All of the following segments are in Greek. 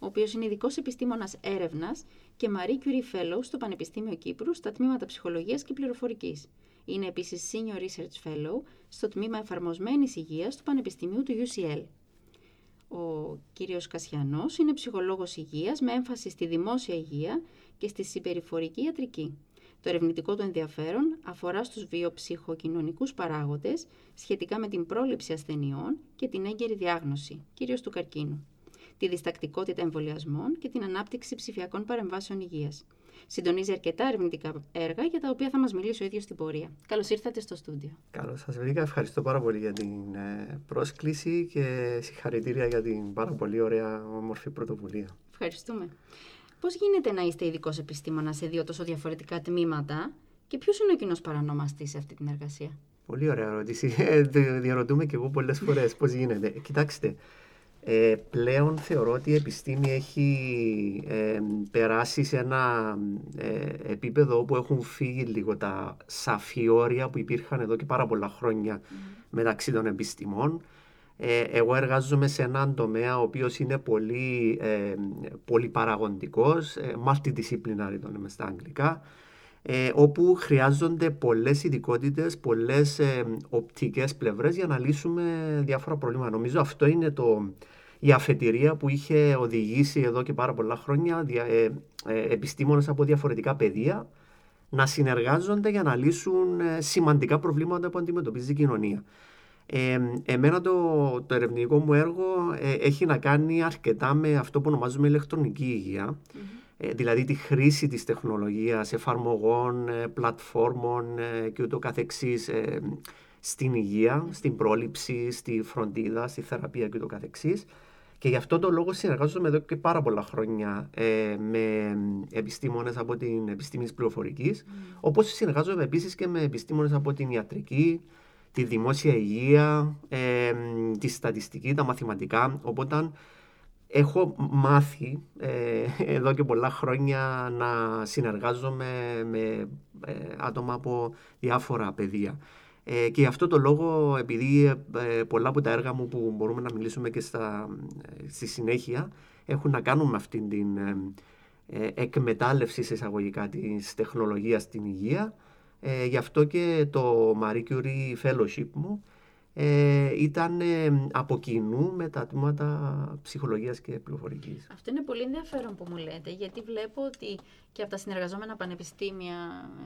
ο οποίος είναι ειδικός επιστήμονας έρευνας και Marie Curie Fellow στο Πανεπιστήμιο Κύπρου στα τμήματα Ψυχολογίας και Πληροφορικής. Είναι επίσης Senior Research Fellow στο τμήμα Εφαρμοσμένης Υγείας του Πανεπιστημίου του UCL. Ο κύριος Κασιανός είναι ψυχολόγος υγείας με έμφαση στη δημόσια υγεία και στη συμπεριφορική ιατρική. Το ερευνητικό του ενδιαφέρον αφορά στους βιοψυχοκοινωνικούς παράγοντες σχετικά με την πρόληψη ασθενειών και την έγκαιρη διάγνωση, κυρίως του καρκίνου, τη διστακτικότητα εμβολιασμών και την ανάπτυξη ψηφιακών παρεμβάσεων υγείας. Συντονίζει αρκετά ερευνητικά έργα για τα οποία θα μας μιλήσει ο ίδιος στην πορεία. Καλώς ήρθατε στο στούντιο. Καλώς σας βρήκα. Ευχαριστώ πάρα πολύ για την ε, πρόσκληση και συγχαρητήρια για την πάρα πολύ ωραία όμορφη πρωτοβουλία. Ευχαριστούμε. Πώς γίνεται να είστε ειδικός επιστήμονας σε δύο τόσο διαφορετικά τμήματα και ποιος είναι ο κοινός παρανομαστής σε αυτή την εργασία; Πολύ ωραία ερώτηση. Ε, διαρωτούμε και εγώ πολλές φορές πώς γίνεται; Κοιτάξτε, ε, πλέον θεωρώ ότι η επιστήμη έχει ε, περάσει σε ένα ε, επίπεδο όπου έχουν φύγει λίγο τα σαφή όρια που υπήρχαν εδώ και πάρα πολλά χρόνια μεταξύ των επιστημών. Ε, εγώ εργάζομαι σε έναν τομέα ο οποίος είναι πολύ, ε, πολύ παραγοντικός, ε, multidisciplinary το λέμε στα αγγλικά, ε, όπου χρειάζονται πολλές ειδικότητες, πολλές ε, οπτικές πλευρές για να λύσουμε διάφορα προβλήματα. Νομίζω αυτό είναι το, η αφετηρία που είχε οδηγήσει εδώ και πάρα πολλά χρόνια δια, ε, επιστήμονες από διαφορετικά πεδία να συνεργάζονται για να λύσουν σημαντικά προβλήματα που αντιμετωπίζει η κοινωνία. Ε, εμένα το, το ερευνητικό μου έργο ε, έχει να κάνει αρκετά με αυτό που ονομάζουμε ηλεκτρονική ε, δηλαδή τη χρήση της τεχνολογίας, εφαρμογών, ε, πλατφόρμων και ούτω καθεξής στην υγεία, στην πρόληψη, στη φροντίδα, στη θεραπεία και ούτω καθεξής. Και γι' αυτό το λόγο συνεργάζομαι εδώ και πάρα πολλά χρόνια με επιστήμονες από την επιστήμη της πληροφορικής, mm. όπως συνεργάζομαι επίσης και με επιστήμονες από την ιατρική, τη δημόσια υγεία, ε, τη στατιστική, τα μαθηματικά. Οπότε έχω μάθει ε, εδώ και πολλά χρόνια να συνεργάζομαι με ε, άτομα από διάφορα πεδία. Ε, και γι' αυτό το λόγο, επειδή πολλά από τα έργα μου που μπορούμε να μιλήσουμε και στα, στη συνέχεια έχουν να κάνουν με αυτήν την εκμετάλλευση σε εισαγωγικά της τεχνολογίας στην υγεία, ε, γι' αυτό και το Marie Curie Fellowship μου ε, ήταν ε, από κοινού με τα τμήματα ψυχολογίας και πληροφορικής. Αυτό είναι πολύ ενδιαφέρον που μου λέτε, γιατί βλέπω ότι και από τα συνεργαζόμενα πανεπιστήμια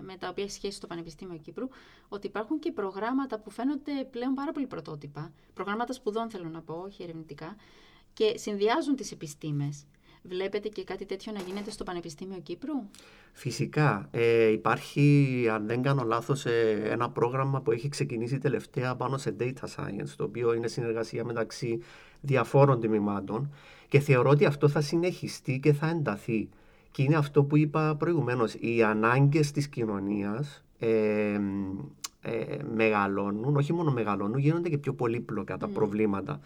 με τα οποία έχει σχέση στο Πανεπιστήμιο Κύπρου, ότι υπάρχουν και προγράμματα που φαίνονται πλέον πάρα πολύ πρωτότυπα, προγράμματα σπουδών θέλω να πω, όχι ερευνητικά, και συνδυάζουν τις επιστήμες. Βλέπετε και κάτι τέτοιο να γίνεται στο Πανεπιστήμιο Κύπρου; Φυσικά. Ε, υπάρχει, αν δεν κάνω λάθος, ε, ένα πρόγραμμα που έχει ξεκινήσει τελευταία πάνω σε data science, το οποίο είναι συνεργασία μεταξύ διαφόρων τμήματων και θεωρώ ότι αυτό θα συνεχιστεί και θα ενταθεί. Και είναι αυτό που είπα προηγουμένως, οι ανάγκες της κοινωνίας ε, ε, μεγαλώνουν, όχι μόνο μεγαλώνουν, γίνονται και πιο πολύπλοκα τα mm. προβλήματα.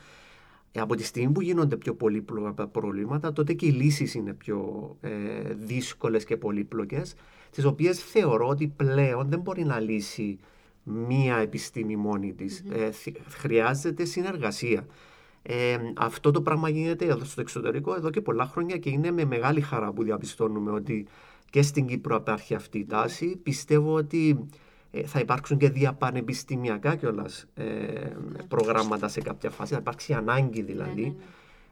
Ε, από τη στιγμή που γίνονται πιο πολύπλοκα προβλήματα, τότε και οι λύσεις είναι πιο ε, δύσκολες και πολύπλοκες, τις οποίες θεωρώ ότι πλέον δεν μπορεί να λύσει μία επιστήμη μόνη της. Ε, χρειάζεται συνεργασία. Ε, αυτό το πράγμα γίνεται εδώ στο εξωτερικό εδώ και πολλά χρόνια και είναι με μεγάλη χαρά που διαπιστώνουμε ότι και στην Κύπρο υπάρχει αυτή η τάση. Πιστεύω ότι ε, θα υπάρξουν και διαπανεπιστημιακά κιόλας ε, προγράμματα σε κάποια φάση. Θα υπάρξει ανάγκη δηλαδή. Ναι, ναι, ναι.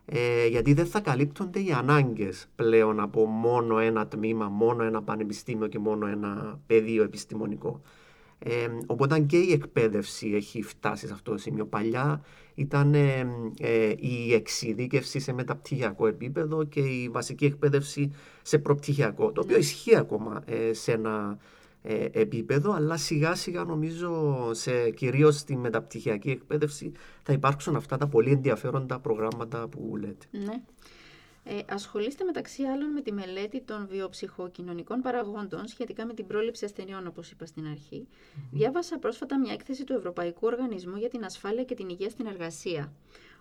Ε, γιατί δεν θα καλύπτονται οι ανάγκες πλέον από μόνο ένα τμήμα, μόνο ένα πανεπιστήμιο και μόνο ένα πεδίο επιστημονικό. Ε, οπότε και η εκπαίδευση έχει φτάσει σε αυτό το σημείο. Παλιά ήταν ε, η εξειδίκευση σε μεταπτυχιακό επίπεδο και η βασική εκπαίδευση σε προπτυχιακό, το οποίο ισχύει ακόμα σε ένα ε, επίπεδο, αλλά σιγά σιγά νομίζω σε, κυρίως στη μεταπτυχιακή εκπαίδευση θα υπάρξουν αυτά τα πολύ ενδιαφέροντα προγράμματα που λέτε. Ναι. Ε, ασχολείστε μεταξύ άλλων με τη μελέτη των βιοψυχοκοινωνικών παραγόντων σχετικά με την πρόληψη ασθενειών, όπως είπα στην αρχή. Διάβασα πρόσφατα μια έκθεση του Ευρωπαϊκού Οργανισμού για την Ασφάλεια και την Υγεία στην Εργασία,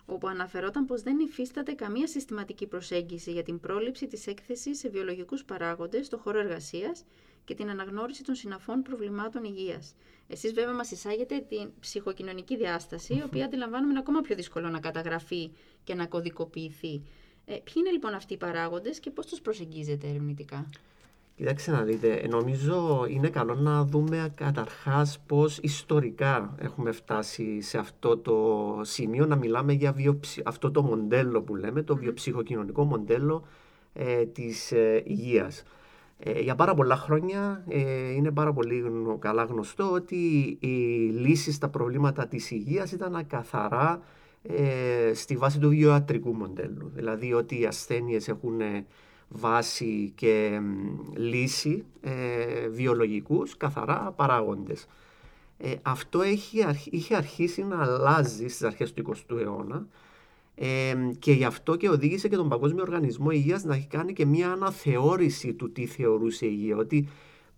όπου αναφερόταν πως δεν υφίσταται καμία συστηματική προσέγγιση για την πρόληψη της έκθεσης σε βιολογικούς παράγοντες στο χώρο εργασίας και την αναγνώριση των συναφών προβλημάτων υγείας. Εσείς βέβαια μας εισάγετε την ψυχοκοινωνική διάσταση, η οποία αντιλαμβάνουμε είναι ακόμα πιο δύσκολο να καταγραφεί και να κωδικοποιηθεί. Ε, ποιοι είναι λοιπόν αυτοί οι παράγοντες και πώς τους προσεγγίζετε ερευνητικά; Κοιτάξτε να δείτε, νομίζω είναι καλό να δούμε καταρχάς πώς ιστορικά έχουμε φτάσει σε αυτό το σημείο να μιλάμε για βιοψη... αυτό το μοντέλο που λέμε, το βιοψυχοκοινωνικό μοντέλο ε, της ε, υγείας. Ε, για πάρα πολλά χρόνια ε, είναι πάρα πολύ καλά γνωστό ότι οι λύσεις στα προβλήματα της υγείας ήταν καθαρά ε, στη βάση του βιοατρικού μοντέλου. Δηλαδή ότι οι ασθένειες έχουν βάση και λύση ε, βιολογικούς καθαρά παράγοντες. Ε, αυτό έχει, είχε αρχίσει να αλλάζει στις αρχές του 20ου αιώνα ε, και γι' αυτό και οδήγησε και τον Παγκόσμιο Οργανισμό Υγείας να έχει κάνει και μια αναθεώρηση του τι θεωρούσε υγεία. Ότι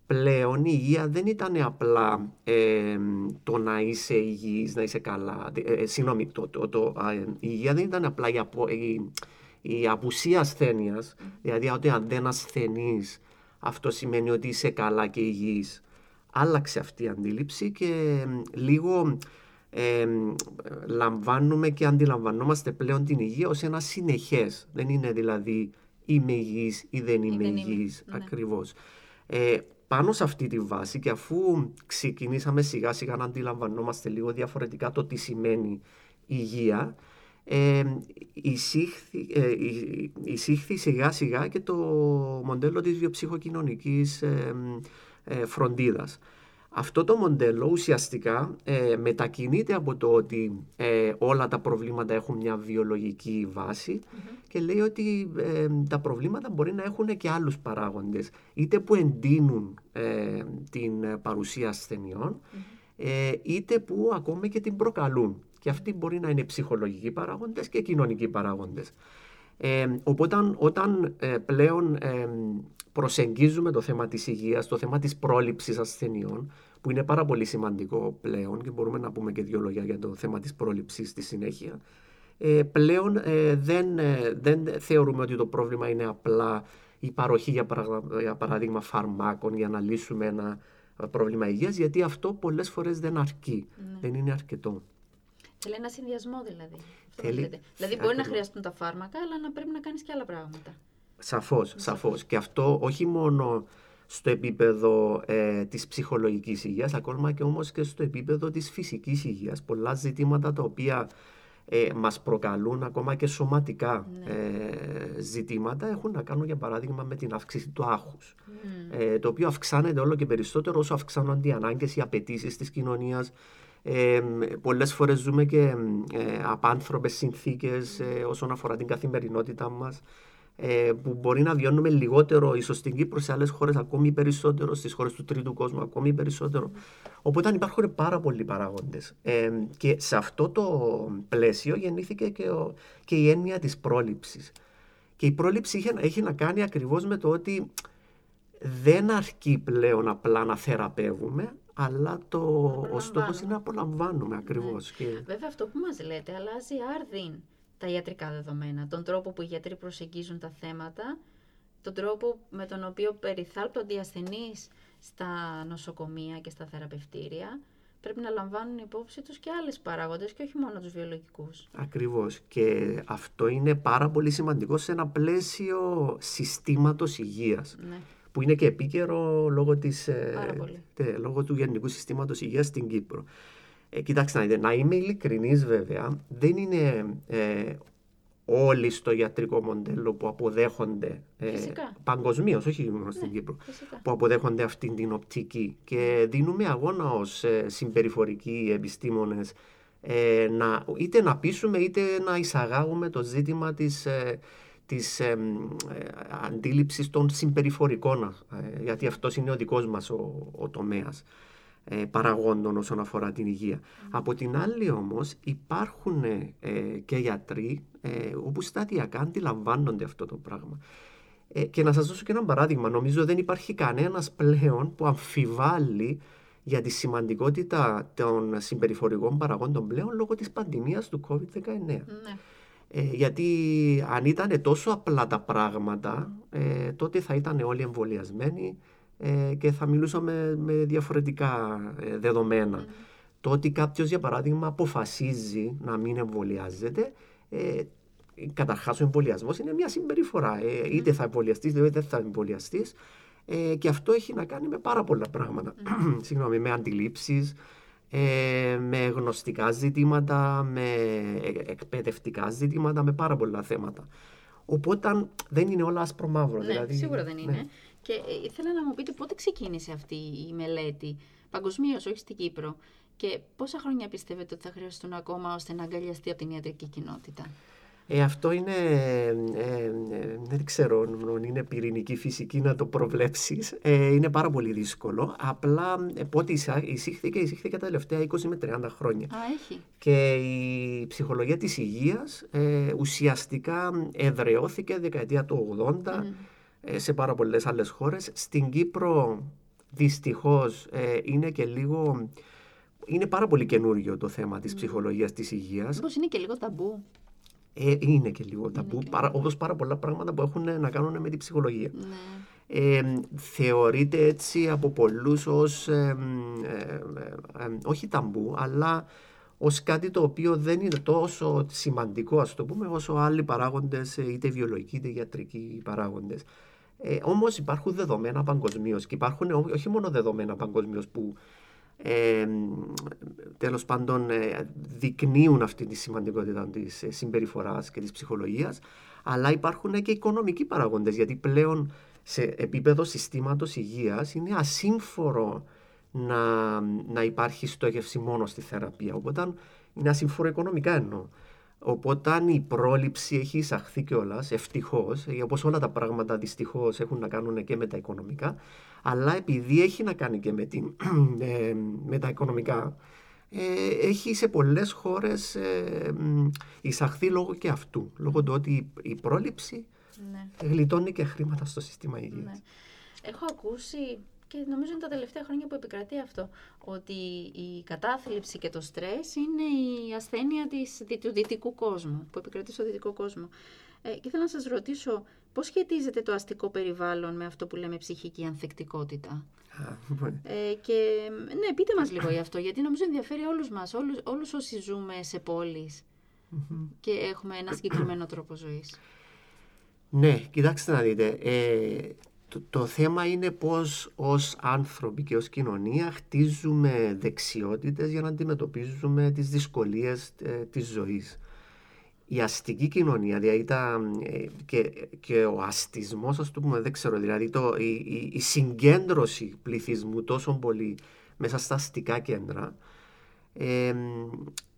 πλέον η υγεία δεν ήταν απλά ε, το να είσαι υγιής, να είσαι καλά. Ε, συγγνώμη, το, το, το, η υγεία δεν ήταν απλά η, η, η απουσία ασθένειας. Δηλαδή ότι αν δεν ασθενείς αυτό σημαίνει ότι είσαι καλά και υγιής. Άλλαξε αυτή η αντίληψη και λίγο ε, λαμβάνουμε και αντιλαμβανόμαστε πλέον την υγεία ως ένα συνεχές. Δεν είναι δηλαδή είμαι υγιής ή δεν είμαι ή υγιής ναι. ακριβώς. Ε, πάνω σε αυτή τη βάση και αφού ξεκινήσαμε σιγά σιγά να αντιλαμβανόμαστε λίγο διαφορετικά το τι σημαίνει υγεία, ε, εισήχθη, ε, εισήχθη σιγά σιγά και το μοντέλο της βιοψυχοκοινωνικής ε, ε, φροντίδας. Αυτό το μοντέλο ουσιαστικά ε, μετακινείται από το ότι ε, όλα τα προβλήματα έχουν μια βιολογική και λέει ότι ε, τα προβλήματα μπορεί να έχουν και άλλους παράγοντες είτε που εντείνουν την παρουσία είτε που ακόμα και την προκαλούν. Και αυτοί μπορεί να είναι ψυχολογικοί παράγοντες και κοινωνικοί παράγοντες. Οπότε όταν πλέον προσεγγίζουμε το θέμα της υγείας, το θέμα της πρόληψης ασθενειών, που είναι πάρα πολύ σημαντικό πλέον και μπορούμε να πούμε και δύο λόγια για το θέμα της πρόληψης στη συνέχεια, ε, πλέον ε, δεν, ε, δεν θεωρούμε ότι το πρόβλημα είναι απλά η παροχή για, παράδειγμα φαρμάκων για να λύσουμε ένα πρόβλημα υγείας, γιατί αυτό πολλές φορές δεν αρκεί, ναι. δεν είναι αρκετό. Θέλει ένα συνδυασμό δηλαδή. Θέλει... Δηλαδή μπορεί να χρειαστούν τα φάρμακα, αλλά να πρέπει να κάνεις και άλλα πράγματα. Σαφώς, σαφώς. Και αυτό όχι μόνο στο επίπεδο ε, της ψυχολογικής υγείας, ακόμα και όμως και στο επίπεδο της φυσικής υγείας. Πολλά ζητήματα τα οποία ε, μας προκαλούν ακόμα και σωματικά ναι. ε, ζητήματα έχουν να κάνουν για παράδειγμα με την αύξηση του άχους ε, το οποίο αυξάνεται όλο και περισσότερο όσο αυξάνονται οι ανάγκες, οι απαιτήσεις της κοινωνίας ε, πολλές φορές ζούμε και ε, απάνθρωπες συνθήκες ε, όσον αφορά την καθημερινότητά μας ε, που μπορεί να βιώνουμε λιγότερο ίσως στην Κύπρο, σε άλλες χώρες ακόμη περισσότερο, στις χώρες του τρίτου κόσμου ακόμη περισσότερο. Οπότε υπάρχουν πάρα πολλοί παράγοντες. Ε, και σε αυτό το πλαίσιο γεννήθηκε και, ο, και η έννοια της πρόληψης. Και η πρόληψη είχε, έχει να κάνει ακριβώς με το ότι δεν αρκεί πλέον απλά να θεραπεύουμε, αλλά το, ο στόχος είναι να απολαμβάνουμε ακριβώς. Ναι. Και... Βέβαια, αυτό που μας λέτε αλλάζει άρδιν τα ιατρικά δεδομένα, τον τρόπο που οι γιατροί προσεγγίζουν τα θέματα, τον τρόπο με τον οποίο περιθάλπτονται οι ασθενείς στα νοσοκομεία και στα θεραπευτήρια, πρέπει να λαμβάνουν υπόψη τους και άλλες παράγοντες και όχι μόνο τους βιολογικούς. Ακριβώς. Και αυτό είναι πάρα πολύ σημαντικό σε ένα πλαίσιο συστήματος υγείας. Ναι. Που είναι και επίκαιρο λόγω, της, ε, λόγω του Γενικού Συστήματος Υγείας στην Κύπρο. Ε, κοιτάξτε να δείτε, να είμαι ειλικρινής βέβαια, δεν είναι ε, όλοι στο ιατρικό μοντέλο που αποδέχονται ε, παγκοσμίως, όχι μόνο στην ναι, Κύπρο, που αποδέχονται αυτή την οπτική. Και δίνουμε αγώνα ως ε, συμπεριφορικοί επιστήμονες ε, να, είτε να πείσουμε είτε να εισαγάγουμε το ζήτημα της, ε, της ε, αντίληψης των συμπεριφορικών, γιατί αυτός είναι ο δικός μας ο, ο τομέας. ε, παραγόντων όσον αφορά την υγεία. Από την άλλη όμως υπάρχουν ε, και γιατροί ε, όπου σταδιακά αντιλαμβάνονται αυτό το πράγμα. Ε, και να σας δώσω και ένα παράδειγμα. Νομίζω δεν υπάρχει κανένας πλέον που αμφιβάλλει για τη σημαντικότητα των συμπεριφορικών παραγόντων πλέον λόγω της πανδημίας του COVID-19. Ναι. Ε, γιατί αν ήταν τόσο απλά τα πράγματα, ε, τότε θα ήταν όλοι εμβολιασμένοι ε, και θα μιλούσαμε με διαφορετικά ε, δεδομένα. Mm. Το ότι κάποιος, για παράδειγμα, αποφασίζει να μην εμβολιάζεται, ε, Καταρχάς, ο εμβολιασμός είναι μια συμπεριφορά. Ε, είτε θα εμβολιαστείς, είτε δεν θα εμβολιαστείς. Ε, και αυτό έχει να κάνει με πάρα πολλά πράγματα. Συγγνώμη, με αντιλήψεις, ε, με γνωστικά ζητήματα, με εκπαιδευτικά ζητήματα, με πάρα πολλά θέματα. Οπότε δεν είναι όλα άσπρο μαύρο. Ναι, δηλαδή, σίγουρα δεν είναι. Ναι. Και ε, ήθελα να μου πείτε πότε ξεκίνησε αυτή η μελέτη, παγκοσμίως, όχι στην Κύπρο. Και πόσα χρόνια πιστεύετε ότι θα χρειαστούν ακόμα ώστε να αγκαλιαστεί από την ιατρική κοινότητα; Ε, αυτό είναι, ε, ε, δεν ξέρω αν είναι πυρηνική φυσική να το προβλέψεις. Ε, είναι πάρα πολύ δύσκολο. Απλά πότε εισήχθηκε, εισήχθηκε τα τελευταία 20 με 30 χρόνια. Α, έχει. Και η ψυχολογία της υγείας ουσιαστικά εδραιώθηκε δεκαετία του 80 σε πάρα πολλές άλλες χώρες. Στην Κύπρο δυστυχώς είναι και λίγο... Είναι πάρα πολύ καινούριο το θέμα της ψυχολογίας της υγείας. Μήπως είναι και λίγο ταμπού. Ε, είναι και λίγο ταμπού, παρά, όπως πάρα πολλά πράγματα που έχουν να κάνουν με την ψυχολογία. Ναι. Ε, θεωρείται έτσι από πολλούς ως, ε, όχι ταμπού, αλλά ως κάτι το οποίο δεν είναι τόσο σημαντικό, ας το πούμε, όσο άλλοι παράγοντες, είτε βιολογικοί είτε γιατρικοί παράγοντες. Ε, όμως υπάρχουν δεδομένα παγκοσμίως και υπάρχουν όχι μόνο δεδομένα παγκοσμίως που ε, τέλος πάντων ε, δεικνύουν αυτή τη σημαντικότητα της ε, συμπεριφοράς και της ψυχολογίας αλλά υπάρχουν και οικονομικοί παραγόντες γιατί πλέον σε επίπεδο συστήματος υγείας είναι ασύμφορο να, να υπάρχει στόχευση μόνο στη θεραπεία οπότε είναι ασύμφορο οικονομικά εννοώ. Οπότε η πρόληψη έχει εισαχθεί κιόλας, ευτυχώς, όπως όλα τα πράγματα δυστυχώς έχουν να κάνουν και με τα οικονομικά, αλλά επειδή έχει να κάνει και με, την, ε, με τα οικονομικά, ε, έχει σε πολλές χώρες ε, εισαχθεί λόγω και αυτού, λόγω του ότι η πρόληψη ναι. γλιτώνει και χρήματα στο σύστημα υγείας. Ναι. Έχω ακούσει και νομίζω είναι τα τελευταία χρόνια που επικρατεί αυτό, ότι η κατάθλιψη και το στρες είναι η ασθένεια της, του δυτικού κόσμου, που επικρατεί στο δυτικό κόσμο. Ε, και ήθελα να σας ρωτήσω, πώς σχετίζεται το αστικό περιβάλλον με αυτό που λέμε ψυχική ανθεκτικότητα; ε, και ναι, πείτε μας λίγο γι' αυτό, γιατί νομίζω ενδιαφέρει όλους μας, όλους, όλους όσοι ζούμε σε πολεις και έχουμε ένα συγκεκριμένο τρόπο ζωής. Ναι, κοιτάξτε να δείτε. Ε, το, θέμα είναι πώς ως άνθρωποι και ως κοινωνία χτίζουμε δεξιότητες για να αντιμετωπίζουμε τις δυσκολίες ε, της ζωής. Η αστική κοινωνία, δηλαδή τα, ε, και, και ο αστισμός, ας το πούμε, δεν ξέρω, δηλαδή το, η, η, συγκέντρωση πληθυσμού τόσο πολύ μέσα στα αστικά κέντρα, ε,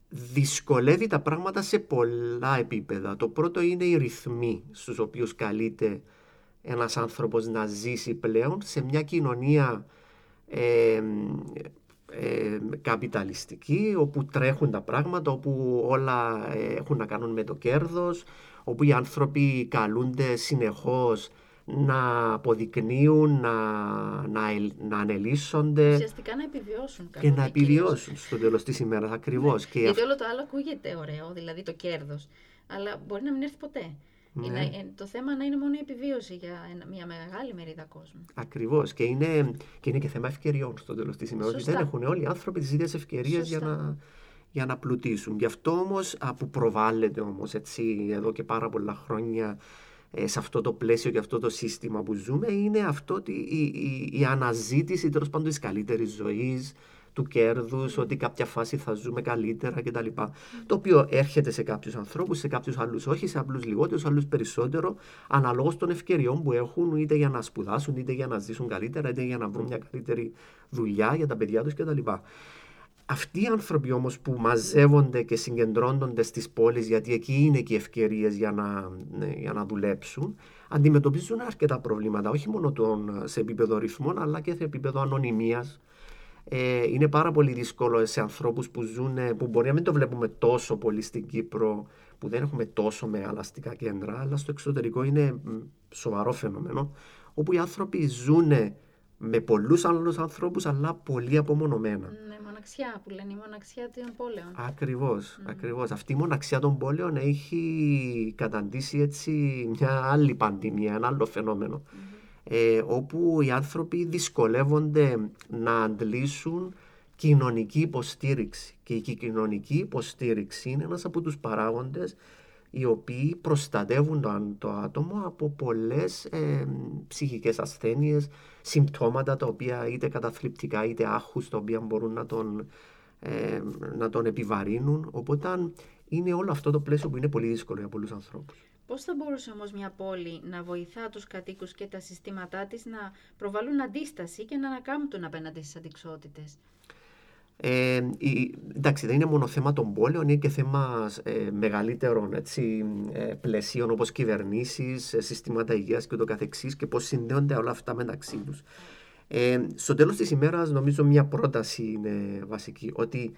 δυσκολεύει τα πράγματα σε πολλά επίπεδα. Το πρώτο είναι οι ρυθμοί στους οποίους καλείται ένας άνθρωπος να ζήσει πλέον σε μια κοινωνία ε, ε, καπιταλιστική όπου τρέχουν τα πράγματα, όπου όλα ε, έχουν να κάνουν με το κέρδος, όπου οι άνθρωποι καλούνται συνεχώς να αποδεικνύουν, να, να, να ανελίσσονται. Ουσιαστικά να επιβιώσουν. Και να επιβιώσουν στο τέλος της ημέρας, ακριβώς. Ναι. Γιατί όλο το άλλο ακούγεται ωραίο, δηλαδή το κέρδος. Αλλά μπορεί να μην έρθει ποτέ. Ναι. Ε, το θέμα να είναι μόνο η επιβίωση για μια μεγάλη μερίδα κόσμου. Ακριβώς. Και είναι, και είναι και θέμα ευκαιριών στο τέλος της ημέρας. Δεν έχουν όλοι οι άνθρωποι τις ίδιες ευκαιρίες για να, για να πλουτίσουν. Γι' αυτό όμως, που προβάλλεται όμως εδώ και πάρα πολλά χρόνια ε, σε αυτό το πλαίσιο και αυτό το σύστημα που ζούμε, είναι αυτό η, η, η αναζήτηση τέλος πάντων της καλύτερης ζωής, του κέρδους, ότι κάποια φάση θα ζούμε καλύτερα κτλ. Το οποίο έρχεται σε κάποιους ανθρώπους, σε κάποιους άλλους όχι, σε άλλους λιγότερο, σε άλλους περισσότερο, αναλόγως των ευκαιριών που έχουν είτε για να σπουδάσουν, είτε για να ζήσουν καλύτερα, είτε για να βρουν μια καλύτερη δουλειά για τα παιδιά τους κτλ. Αυτοί οι άνθρωποι όμως που μαζεύονται και συγκεντρώνονται στις πόλεις, γιατί εκεί είναι και οι ευκαιρίες για, να, ναι, για να δουλέψουν, αντιμετωπίζουν αρκετά προβλήματα, όχι μόνο τον, σε επίπεδο ρυθμών, αλλά και σε επίπεδο ανωνυμίας, Ε, είναι πάρα πολύ δύσκολο σε ανθρώπους που ζουν, που μπορεί να μην το βλέπουμε τόσο πολύ στην Κύπρο, που δεν έχουμε τόσο μεγάλα αστικά κέντρα, αλλά στο εξωτερικό είναι σοβαρό φαινόμενο, όπου οι άνθρωποι ζουν με πολλούς άλλους ανθρώπους, αλλά πολύ απομονωμένα. Ναι, μοναξιά που λένε, η μοναξιά των πόλεων. Ακριβώς. Ακριβώς. Αυτή η μοναξιά των πόλεων έχει καταντήσει έτσι μια άλλη πανδημία, ένα άλλο ε, όπου οι άνθρωποι δυσκολεύονται να αντλήσουν κοινωνική υποστήριξη. Και η κοινωνική υποστήριξη είναι ένας από τους παράγοντες οι οποίοι προστατεύουν το, άτομο από πολλές ε, ψυχικές ασθένειες, συμπτώματα τα οποία είτε καταθλιπτικά είτε άχους τα οποία μπορούν να τον, ε, να τον επιβαρύνουν. Οπότε είναι όλο αυτό το πλαίσιο που είναι πολύ δύσκολο για πολλούς ανθρώπους. Πώς θα μπορούσε όμως μια πόλη να βοηθά τους κατοίκους και τα συστήματά της να προβάλλουν αντίσταση και να ανακάμπτουν απέναντι στις αντικσότητες; Ε, εντάξει, δεν είναι μόνο θέμα των πόλεων, είναι και θέμα ε, μεγαλύτερων έτσι, ε, πλαισίων όπως κυβερνήσεις, ε, συστήματα υγείας και το καθεξής και πώς συνδέονται όλα αυτά μεταξύ τους. Ε, στο τέλος της ημέρας νομίζω μια πρόταση είναι βασική, ότι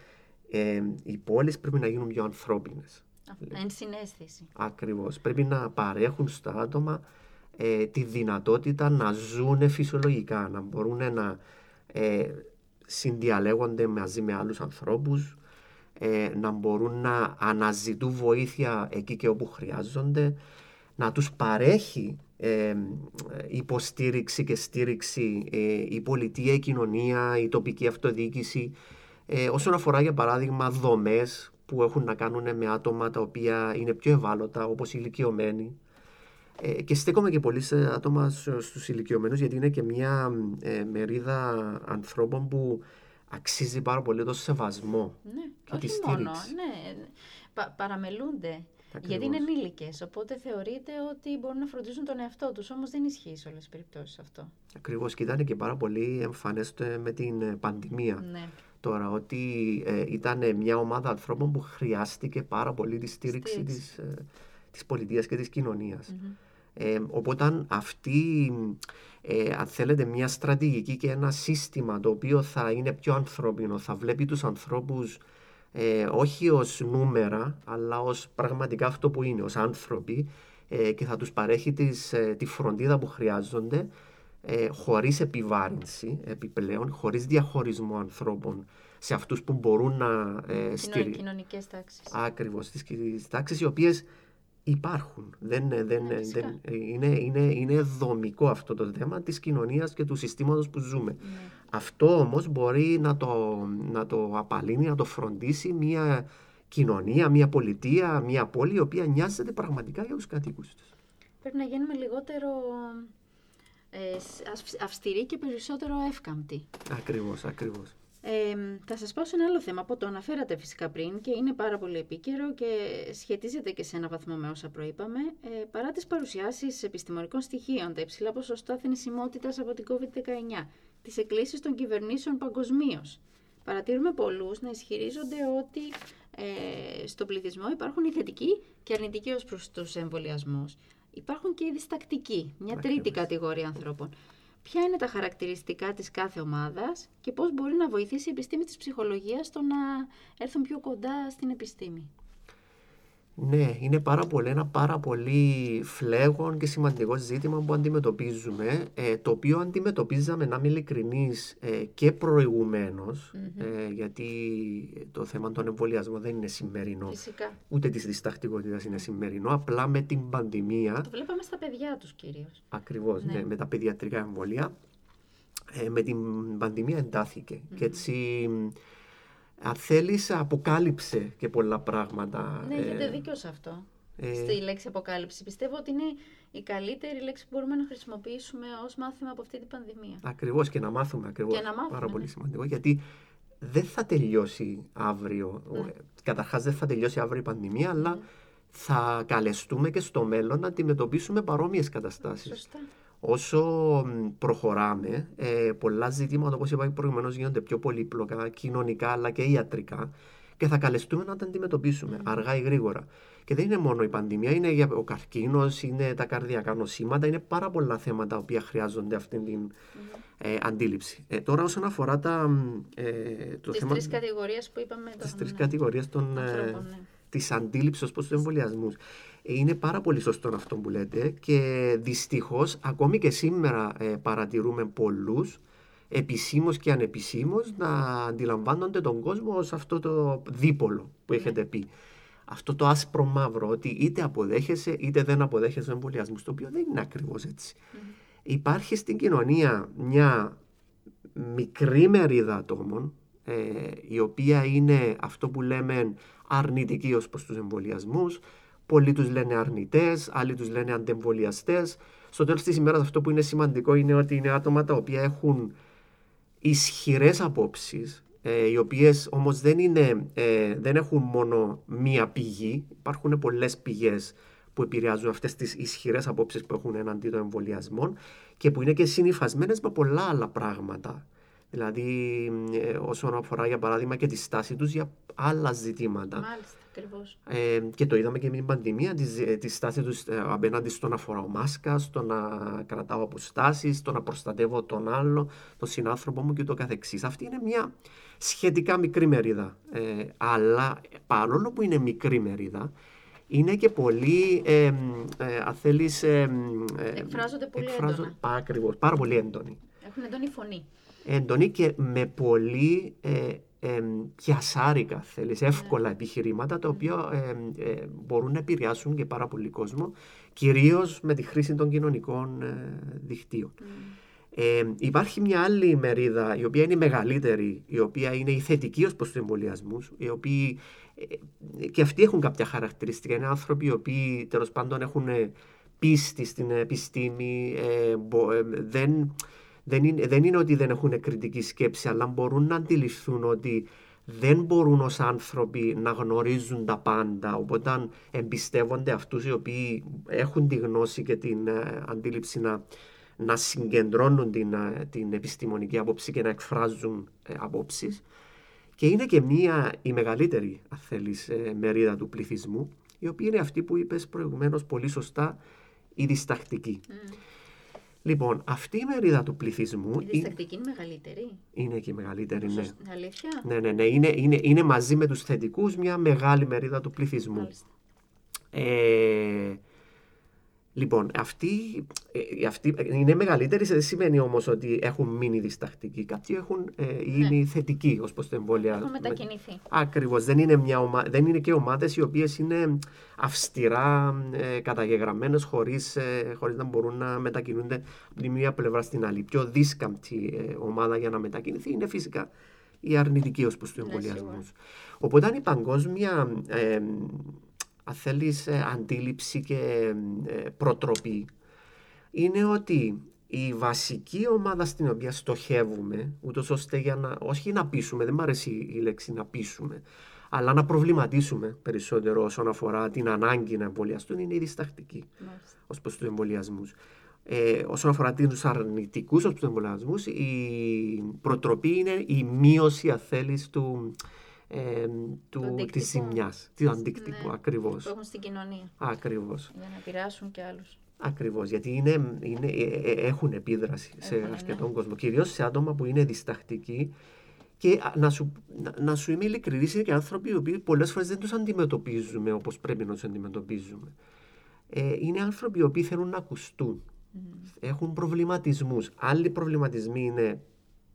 ε, οι πόλεις πρέπει να γίνουν πιο ανθρώπινες. Εν συνέστηση. Ακριβώς. Πρέπει να παρέχουν στα άτομα ε, τη δυνατότητα να ζουν φυσιολογικά, να μπορούν να ε, συνδιαλέγονται μαζί με άλλους ανθρώπους, ε, να μπορούν να αναζητούν βοήθεια εκεί και όπου χρειάζονται, να τους παρέχει ε, υποστήριξη και στήριξη ε, η πολιτεία, η κοινωνία, η τοπική αυτοδιοίκηση όσον αφορά για παράδειγμα δομές που έχουν να κάνουν με άτομα τα οποία είναι πιο ευάλωτα όπως οι ηλικιωμένοι ε, και στέκομαι και πολύ σε άτομα στους ηλικιωμένους γιατί είναι και μια ε, μερίδα ανθρώπων που αξίζει πάρα πολύ το σεβασμό ναι, και όχι τη στήριξη. Μόνο, ναι, πα, παραμελούνται. Γιατί είναι ενήλικες, οπότε θεωρείται ότι μπορούν να φροντίζουν τον εαυτό τους. Όμως δεν ισχύει σε όλες τις περιπτώσεις αυτό. Ακριβώς και ήταν και πάρα πολύ εμφανέ με την ε, πανδημία. Ναι. Τώρα, ότι ε, ήταν μια ομάδα ανθρώπων που χρειάστηκε πάρα πολύ τη στήριξη, της, ε, της πολιτείας και της κοινωνιας ε, οπότε αυτή, ε, αν θέλετε, μια στρατηγική και ένα σύστημα το οποίο θα είναι πιο ανθρώπινο, θα βλέπει τους ανθρώπους ε, όχι ως νούμερα, αλλά ως πραγματικά αυτό που είναι, ως άνθρωποι ε, και θα τους παρέχει τις, τη φροντίδα που χρειάζονται ε, χωρίς επιβάρυνση επιπλέον, χωρίς διαχωρισμό ανθρώπων σε αυτούς που μπορούν να ε, στηρίξουν. Κοινωνικές τάξεις. Ακριβώς, τις τάξεις οι οποίες υπάρχουν. Δεν, δεν, ναι, δεν, είναι, είναι, είναι δομικό αυτό το θέμα της κοινωνίας και του συστήματος που ζούμε. Ναι. Αυτό όμως μπορεί να το, να το απαλύνει, να το φροντίσει μια κοινωνία, μια πολιτεία, μια πόλη η οποία νοιάζεται πραγματικά για τους κατοίκους της. Πρέπει να γίνουμε λιγότερο ε, αυστηροί και περισσότερο εύκαμπτοι. Ακριβώς, ακριβώς. Ε, θα σας πω σε ένα άλλο θέμα που το αναφέρατε φυσικά πριν και είναι πάρα πολύ επίκαιρο και σχετίζεται και σε ένα βαθμό με όσα προείπαμε. Ε, παρά τις παρουσιάσεις επιστημονικών στοιχείων, τα υψηλά ποσοστά θνησιμότητας από την COVID-19, τις εκκλήσεις των κυβερνήσεων παγκοσμίως. Παρατηρούμε πολλούς να ισχυρίζονται ότι ε, στον πληθυσμό υπάρχουν οι θετικοί και αρνητικοί ως προς τους εμβολιασμούς. Υπάρχουν και οι διστακτικοί, μια τρίτη κατηγορία ανθρώπων ποια είναι τα χαρακτηριστικά της κάθε ομάδας και πώς μπορεί να βοηθήσει η επιστήμη της ψυχολογίας στο να έρθουν πιο κοντά στην επιστήμη; Ναι, είναι πάρα πολύ, ένα πάρα πολύ φλέγον και σημαντικό ζήτημα που αντιμετωπίζουμε, ε, το οποίο αντιμετωπίζαμε, να είμαι ειλικρινής, ε, και προηγουμενως ε, γιατί το θέμα των εμβολιασμών δεν είναι σημερινό, Φυσικά. ούτε της διστακτικότητας είναι σημερινό, απλά με την πανδημία... Το βλέπαμε στα παιδιά τους κυρίως. Ακριβώς, ναι. ναι με τα παιδιατρικά εμβολία. με την πανδημία και έτσι αν θέλει, αποκάλυψε και πολλά πράγματα. Ναι, έχετε ε, δίκιο σε αυτό. Ε, στη λέξη αποκάλυψη. Πιστεύω ότι είναι η καλύτερη λέξη που μπορούμε να χρησιμοποιήσουμε ως μάθημα από αυτή την πανδημία. Ακριβώς και να μάθουμε ακριβώς. Πάρα πολύ ναι. σημαντικό. Γιατί δεν θα τελειώσει αύριο. Ναι. Καταρχάς, δεν θα τελειώσει αύριο η πανδημία, αλλά ναι. θα καλεστούμε και στο μέλλον να αντιμετωπίσουμε παρόμοιες καταστάσεις. Σωστά όσο προχωράμε, ε, πολλά ζητήματα, όπως είπα προηγουμένως, γίνονται πιο πολύπλοκα, κοινωνικά αλλά και ιατρικά. και θα καλεστούμε να τα αντιμετωπίσουμε αργά ή γρήγορα. Και δεν είναι μόνο η πανδημία, είναι για ο καρκίνος, είναι τα καρδιακά νοσήματα, είναι πάρα πολλά θέματα που χρειάζονται αυτή την ε, αντίληψη. Ε, τώρα, όσον αφορά τα, ε, το τις θέμα. Τι τρεις κατηγορίες που είπαμε. Τις τρεις κατηγορίες των. Ε, ναι. Της αντίληψης ως προς τους εμβολιασμούς. Ε, είναι πάρα πολύ σωστό αυτό που λέτε και δυστυχώς ακόμη και σήμερα ε, παρατηρούμε πολλούς επισήμως και ανεπισήμως να αντιλαμβάνονται τον κόσμο ως αυτό το δίπολο που έχετε πει. Αυτό το άσπρο μαύρο, ότι είτε αποδέχεσαι είτε δεν αποδέχεσαι εμβολιασμού, το οποίο δεν είναι ακριβώς έτσι. Υπάρχει στην κοινωνία μια μικρή μερίδα ατόμων, ε, η οποία είναι αυτό που λέμε αρνητική ως προς τους εμβολιασμούς. Πολλοί τους λένε αρνητές, άλλοι τους λένε αντεμβολιαστές. Στο τέλος της ημέρας αυτό που είναι σημαντικό είναι ότι είναι άτομα τα οποία έχουν ισχυρές απόψεις, ε, οι οποίες όμως δεν, είναι, ε, δεν έχουν μόνο μία πηγή, υπάρχουν πολλές πηγές που επηρεάζουν αυτές τις ισχυρές απόψεις που έχουν εναντί των εμβολιασμών και που είναι και συνειφασμένες με πολλά άλλα πράγματα. Δηλαδή, ε, όσον αφορά για παράδειγμα και τη στάση τους για άλλα ζητήματα. Μάλιστα. Ε, και το είδαμε και με την πανδημία, τη, ε, τη στάση τους ε, απέναντι στο να φοράω μάσκα, στο να κρατάω αποστάσεις, στο να προστατεύω τον άλλο, τον συνάνθρωπο μου και το καθεξής. Αυτή είναι μια σχετικά μικρή μερίδα. Ε, αλλά παρόλο που είναι μικρή μερίδα, είναι και πολύ, ε, ε, αν θέλεις... Ε, εκφράζονται πολύ έντονα. Ακριβώς, πάρα πολύ έντονοι. Έχουν έντονη φωνή. Έντονη και με πολύ ε, πιασάρικα, θέλεις, ναι. εύκολα επιχειρήματα τα οποία ε, μπορούν να επηρεάσουν και πάρα πολύ κόσμο, κυρίως με τη χρήση των κοινωνικών ε, δικτύων. Ε, υπάρχει μια άλλη μερίδα, η οποία είναι η μεγαλύτερη, η οποία είναι η θετική ως προς τους εμβολιασμούς, οι οποίοι και αυτοί έχουν κάποια χαρακτηριστικά. Είναι άνθρωποι οι οποίοι τέλος πάντων έχουν πίστη στην επιστήμη, δεν δεν είναι, δεν είναι ότι δεν έχουν κριτική σκέψη, αλλά μπορούν να αντιληφθούν ότι δεν μπορούν ως άνθρωποι να γνωρίζουν τα πάντα, οπότε εμπιστεύονται αυτούς οι οποίοι έχουν τη γνώση και την ε, αντίληψη να, να συγκεντρώνουν την, ε, την επιστημονική άποψη και να εκφράζουν ε, απόψεις. Και είναι και μία, η μεγαλύτερη, αν θέλεις, ε, μερίδα του πληθυσμού, η οποία είναι αυτή που είπες προηγουμένως πολύ σωστά, η διστακτική. Mm. Λοιπόν, αυτή η μερίδα του πληθυσμού. Η διστακτική είναι μεγαλύτερη. Είναι και η μεγαλύτερη, ναι. Αλήθεια; Ναι, ναι, ναι. Είναι, είναι, είναι μαζί με τους θετικούς μια μεγάλη μερίδα του πληθυσμού. Ε, Λοιπόν, αυτή, ε, αυτή είναι μεγαλύτερη, δεν σημαίνει όμως ότι έχουν μείνει διστακτικοί. Κάποιοι έχουν ε, ναι. είναι θετικοί ως προς το εμβόλια. Έχουν μετακινηθεί. Ακριβώς. Δεν, είναι δεν είναι και ομάδες οι οποίες είναι αυστηρά ε, καταγεγραμμένες χωρίς ε, χωρίς να μπορούν να μετακινούνται από τη μία πλευρά στην άλλη. Πιο δίσκαμπτη ε, ομάδα για να μετακινηθεί είναι φυσικά η αρνητική ως προς του εμβολιασμού. Ναι, Οπότε η παγκόσμια ε, αν θέλεις, ε, αντίληψη και ε, προτροπή είναι ότι η βασική ομάδα στην οποία στοχεύουμε, ούτως ώστε για να, όχι να πείσουμε, δεν μου αρέσει η λέξη να πείσουμε, αλλά να προβληματίσουμε περισσότερο όσον αφορά την ανάγκη να εμβολιαστούν, είναι η διστακτική ως προς τους εμβολιασμούς. Ε, όσον αφορά τους αρνητικούς ως τους εμβολιασμούς, η προτροπή είναι η μείωση, αν θέλεις, του, ε, του, της ζημιάς, του αντίκτυπου, ναι, ακριβώς. Που έχουν στην κοινωνία. Ακριβώς. Για να επηρεάσουν και άλλους. Ακριβώς, γιατί είναι, είναι, ε, ε, έχουν επίδραση σε έχουν, αρκετόν ναι. κόσμο, κυρίως σε άτομα που είναι διστακτικοί και να σου, να, να σου είμαι ειλικρινής, είναι και άνθρωποι οι οποίοι πολλές φορές δεν τους αντιμετωπίζουμε όπως πρέπει να τους αντιμετωπίζουμε. Ε, είναι άνθρωποι οι οποίοι θέλουν να ακουστούν. Mm. Έχουν προβληματισμούς. Άλλοι προβληματισμοί είναι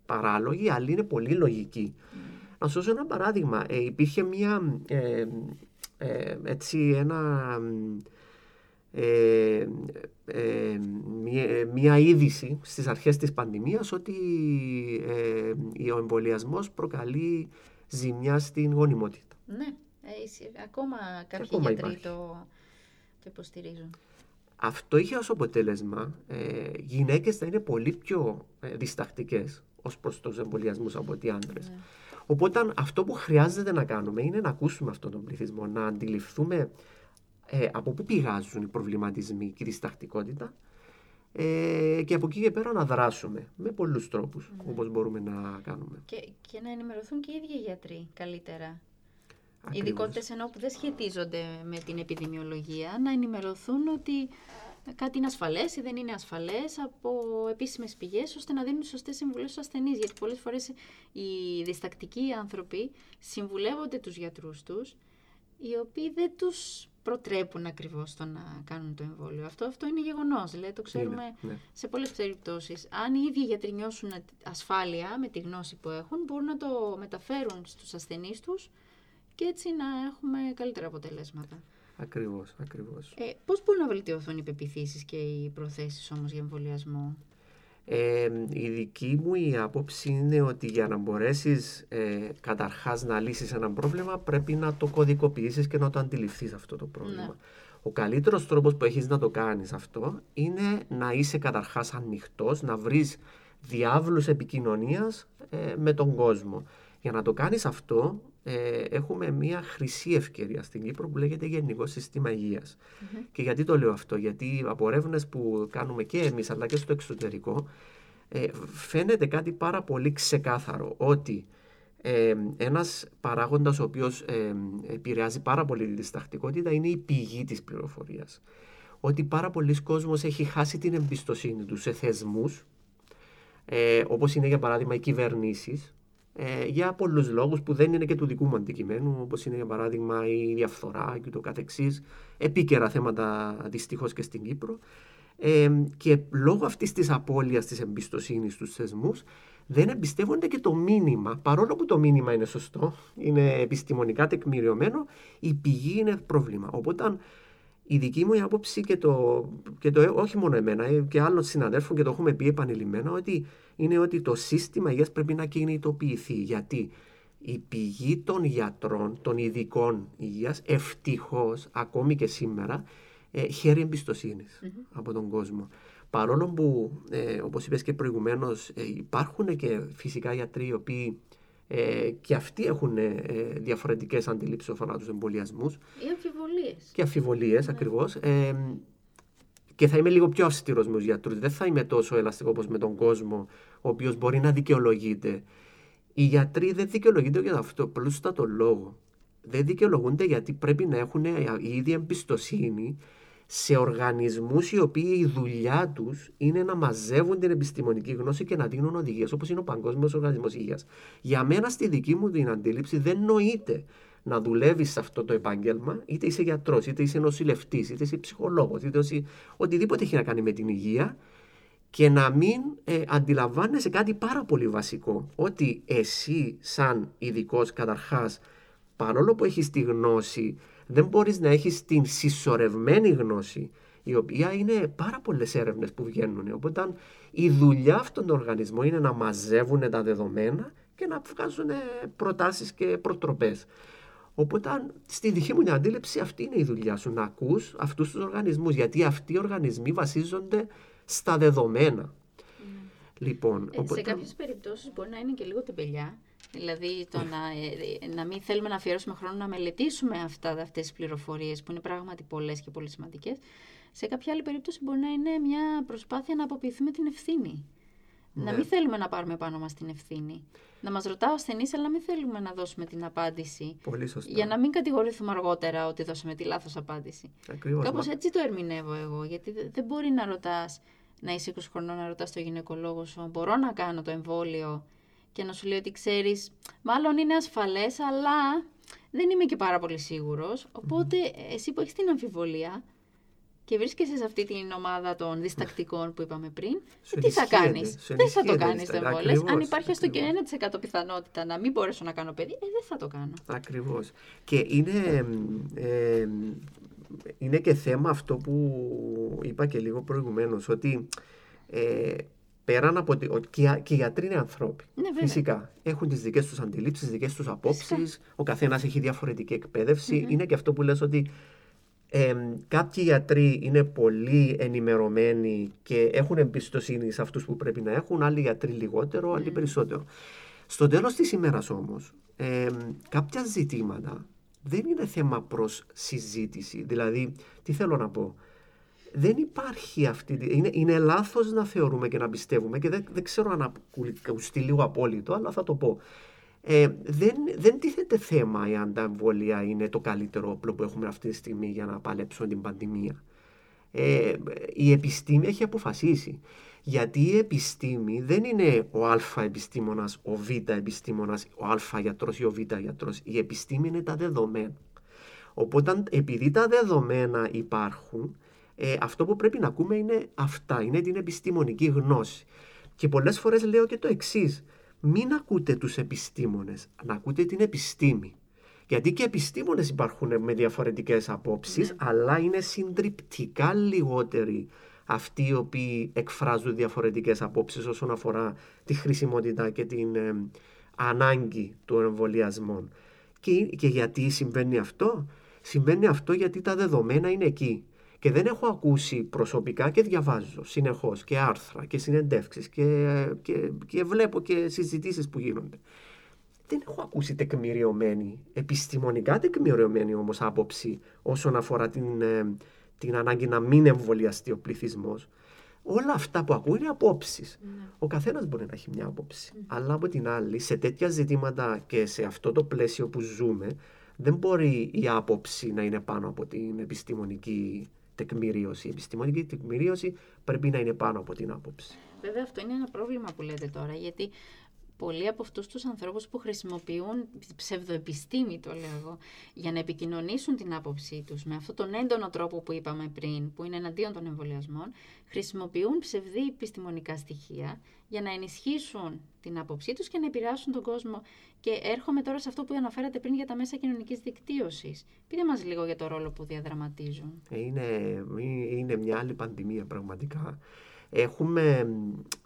παράλογοι, άλλοι είναι πολύ λογικοί. Mm. Να σου δώσω ένα παράδειγμα. Ε, υπήρχε μια, ε, ε, έτσι, ένα, ε, ε, μια, μια είδηση στις αρχές της πανδημίας ότι ο εμβολιασμός προκαλεί ζημιά στην γονιμότητα. Ναι, ακόμα κάποιοι ακόμα γιατροί το, το υποστηρίζουν. Αυτό είχε ως αποτέλεσμα ε, γυναίκες να είναι πολύ πιο ε, διστακτικές ως προς τους εμβολιασμούς από ότι άντρες. Ναι. Οπότε αυτό που χρειάζεται να κάνουμε είναι να ακούσουμε αυτόν τον πληθυσμό, να αντιληφθούμε ε, από πού πηγάζουν οι προβληματισμοί και η διστακτικότητα ε, και από εκεί και πέρα να δράσουμε με πολλούς τρόπους, mm. όπως μπορούμε να κάνουμε. Και, και να ενημερωθούν και οι ίδιοι οι γιατροί καλύτερα. Ειδικότητες ενώ που δεν σχετίζονται με την επιδημιολογία, να ενημερωθούν ότι κάτι είναι ασφαλές ή δεν είναι ασφαλές από επίσημες πηγές, ώστε να δίνουν σωστές συμβουλές στους ασθενείς. Γιατί πολλές φορές οι διστακτικοί άνθρωποι συμβουλεύονται τους γιατρούς τους, οι οποίοι δεν τους προτρέπουν ακριβώς το να κάνουν το εμβόλιο. Αυτό, αυτό είναι γεγονός. Δηλαδή, το ξέρουμε ναι. σε πολλές περιπτώσεις. Αν οι ίδιοι γιατροί νιώσουν ασφάλεια με τη γνώση που έχουν, μπορούν να το μεταφέρουν στους ασθενείς τους και έτσι να έχουμε καλύτερα αποτελέσματα. Ακριβώς, ακριβώς. Ε, πώς μπορούν να βελτιωθούν οι πεπιθήσεις και οι προθέσεις όμως για εμβολιασμό; Ε, η δική μου η άποψη είναι ότι για να μπορέσεις ε, καταρχάς να λύσεις ένα πρόβλημα πρέπει να το κωδικοποιήσεις και να το αντιληφθείς αυτό το πρόβλημα. Ναι. Ο καλύτερος τρόπος που έχεις να το κάνεις αυτό είναι να είσαι καταρχάς ανοιχτός, να βρεις διάβλους επικοινωνίας ε, με τον κόσμο. Για να το κάνεις αυτό ε, έχουμε μια χρυσή ευκαιρία στην Κύπρο που λέγεται Γενικό Σύστημα Και γιατί το λέω αυτό, Γιατί από έρευνες που κάνουμε και εμείς αλλά και στο εξωτερικό, ε, φαίνεται κάτι πάρα πολύ ξεκάθαρο ότι ε, ένας παράγοντας ο οποίος ε, επηρεάζει πάρα πολύ τη διστακτικότητα είναι η πηγή της πληροφορίας. Ότι πάρα πολλοί κόσμος έχει χάσει την εμπιστοσύνη τους σε θεσμούς, ε, όπως είναι για παράδειγμα οι κυβερνήσεις, ε, για πολλούς λόγους που δεν είναι και του δικού μου αντικειμένου, όπως είναι για παράδειγμα η διαφθορά και το καθεξής, επίκαιρα θέματα δυστυχώς και στην Κύπρο. Ε, και λόγω αυτής της απώλειας της εμπιστοσύνης στους θεσμούς, δεν εμπιστεύονται και το μήνυμα. Παρόλο που το μήνυμα είναι σωστό, είναι επιστημονικά τεκμηριωμένο, η πηγή είναι πρόβλημα. Οπότε η δική μου άποψη και το, και το όχι μόνο εμένα ε, και άλλων συναδέλφων και το έχουμε πει επανειλημμένα ότι είναι ότι το σύστημα υγείας πρέπει να κινητοποιηθεί γιατί η πηγή των γιατρών, των ειδικών υγείας ευτυχώς ακόμη και σήμερα ε, χαίρει από τον κόσμο. Παρόλο που, ε, όπως είπες και προηγουμένως, ε, υπάρχουν και φυσικά γιατροί οι οποίοι ε, και αυτοί έχουν ε, διαφορετικές αντιλήψεις όσον αφορά τους εμβολιασμούς. Ή αμφιβολίες. Και αμφιβολίες ναι. ακριβώς. Ε, και θα είμαι λίγο πιο αυστηρός με τους γιατρούς. Δεν θα είμαι τόσο ελαστικό όπως με τον κόσμο, ο οποίος μπορεί να δικαιολογείται. Οι γιατροί δεν δικαιολογούνται για αυτό πλούστατο λόγο. Δεν δικαιολογούνται γιατί πρέπει να έχουν η ίδια εμπιστοσύνη σε οργανισμούς οι οποίοι η δουλειά τους είναι να μαζεύουν την επιστημονική γνώση και να δίνουν οδηγίες, όπως είναι ο Παγκόσμιος Οργανισμός Υγείας. Για μένα, στη δική μου την αντίληψη, δεν νοείται να δουλεύεις σε αυτό το επάγγελμα, είτε είσαι γιατρός, είτε είσαι νοσηλευτής, είτε είσαι ψυχολόγος, είτε είσαι οτιδήποτε έχει να κάνει με την υγεία, και να μην ε, αντιλαμβάνεσαι κάτι πάρα πολύ βασικό, ότι εσύ σαν ειδικός καταρχάς, παρόλο που έχεις τη γνώση, δεν μπορείς να έχεις την συσσωρευμένη γνώση, η οποία είναι πάρα πολλές έρευνες που βγαίνουν. Οπότε η δουλειά αυτών των οργανισμών είναι να μαζεύουν τα δεδομένα και να βγάζουν προτάσεις και προτροπές. Οπότε, στη δική μου αντίληψη, αυτή είναι η δουλειά σου, να ακούς αυτούς τους οργανισμούς, γιατί αυτοί οι οργανισμοί βασίζονται στα δεδομένα. Mm. Λοιπόν, ε, οπότε... Σε κάποιες περιπτώσεις μπορεί να είναι και λίγο τεμπελιά, δηλαδή το να, ε, να μην θέλουμε να αφιερώσουμε χρόνο να μελετήσουμε αυτά, αυτές τις πληροφορίες που είναι πράγματι πολλές και πολύ σημαντικές. Σε κάποια άλλη περίπτωση μπορεί να είναι μια προσπάθεια να αποποιηθούμε την ευθύνη. Να μην ναι. θέλουμε να πάρουμε πάνω μας την ευθύνη. Να μας ρωτά ο ασθενής, αλλά να μην θέλουμε να δώσουμε την απάντηση. Πολύ σωστά. Για να μην κατηγορηθούμε αργότερα ότι δώσαμε τη λάθος απάντηση. Ακριβώς. Κάπως έτσι το ερμηνεύω εγώ, γιατί δεν μπορεί να ρωτάς, να είσαι 20 χρονών, να ρωτάς το γυναικολόγο σου, μπορώ να κάνω το εμβόλιο και να σου λέει ότι ξέρεις, μάλλον είναι ασφαλές, αλλά δεν είμαι και πάρα πολύ σίγουρος. εσύ που έχεις την αμφιβολία, και βρίσκεσαι σε αυτή την ομάδα των διστακτικών που είπαμε πριν, τι θα κάνεις; Δεν θα το κάνεις το εμβόλιο. Αν υπάρχει έστω και 1% πιθανότητα να μην μπορέσω να κάνω παιδί, ε, δεν θα το κάνω. Ακριβώς. Και είναι, ε, είναι και θέμα αυτό που είπα και λίγο προηγουμένως, ότι ε, πέραν από ότι. Και, και οι γιατροί είναι ανθρώποι. Ναι, Φυσικά. Έχουν τις δικές τους αντιλήψεις, τις δικές τους απόψεις. Ο καθένας έχει διαφορετική Είναι και αυτό που λες ότι ε, κάποιοι γιατροί είναι πολύ ενημερωμένοι και έχουν εμπιστοσύνη σε αυτούς που πρέπει να έχουν, άλλοι γιατροί λιγότερο, άλλοι περισσότερο. Στο τέλος της ημέρας όμως, ε, κάποια ζητήματα δεν είναι θέμα προς συζήτηση. Δηλαδή, τι θέλω να πω, δεν υπάρχει αυτή, είναι, είναι λάθος να θεωρούμε και να πιστεύουμε και δεν, δεν ξέρω αν ακουστεί λίγο απόλυτο, αλλά θα το πω. Ε, δεν, δεν τίθεται θέμα εάν τα εμβόλια είναι το καλύτερο όπλο που έχουμε αυτή τη στιγμή για να παλέψουμε την πανδημία. Ε, η επιστήμη έχει αποφασίσει. Γιατί η επιστήμη δεν είναι ο α επιστήμονας, ο β επιστήμονας, ο α γιατρός ή ο β γιατρός. Η επιστήμη είναι τα δεδομένα. Οπότε επειδή τα δεδομένα υπάρχουν, ε, αυτό που πρέπει να ακούμε είναι αυτά, είναι την επιστημονική γνώση. Και πολλές φορές λέω και το εξής. μην ακούτε τους επιστήμονες, να ακούτε την επιστήμη. Γιατί και επιστήμονες υπάρχουν με διαφορετικές απόψεις, ναι. αλλά είναι συντριπτικά λιγότεροι αυτοί οι οποίοι εκφράζουν διαφορετικές απόψεις όσον αφορά τη χρησιμότητα και την ε, ανάγκη του εμβολιασμού. Και, και γιατί συμβαίνει αυτό; Συμβαίνει αυτό γιατί τα δεδομένα είναι εκεί. Και δεν έχω ακούσει προσωπικά και διαβάζω συνεχώς και άρθρα και συνεντεύξεις και, και, και βλέπω και συζητήσεις που γίνονται. Δεν έχω ακούσει τεκμηριωμένη, επιστημονικά τεκμηριωμένη όμως άποψη όσον αφορά την, ε, την ανάγκη να μην εμβολιαστεί ο πληθυσμός. Όλα αυτά που ακούω είναι απόψεις. Ναι. Ο καθένας μπορεί να έχει μια άποψη. Αλλά από την άλλη, σε τέτοια ζητήματα και σε αυτό το πλαίσιο που ζούμε, δεν μπορεί η άποψη να είναι πάνω από την επιστημονική τεκμηρίωση. Η επιστημονική τεκμηρίωση πρέπει να είναι πάνω από την άποψη. Βέβαια, αυτό είναι ένα πρόβλημα που λέτε τώρα, γιατί πολλοί από αυτούς τους ανθρώπους που χρησιμοποιούν ψευδοεπιστήμη, το λέω εγώ, για να επικοινωνήσουν την άποψή τους με αυτόν τον έντονο τρόπο που είπαμε πριν, που είναι εναντίον των εμβολιασμών, χρησιμοποιούν ψευδή επιστημονικά στοιχεία για να ενισχύσουν την άποψή τους και να επηρεάσουν τον κόσμο. Και έρχομαι τώρα σε αυτό που αναφέρατε πριν για τα μέσα κοινωνικής δικτύωσης. Πείτε μας λίγο για το ρόλο που διαδραματίζουν. Είναι, είναι μια άλλη πανδημία πραγματικά. Έχουμε,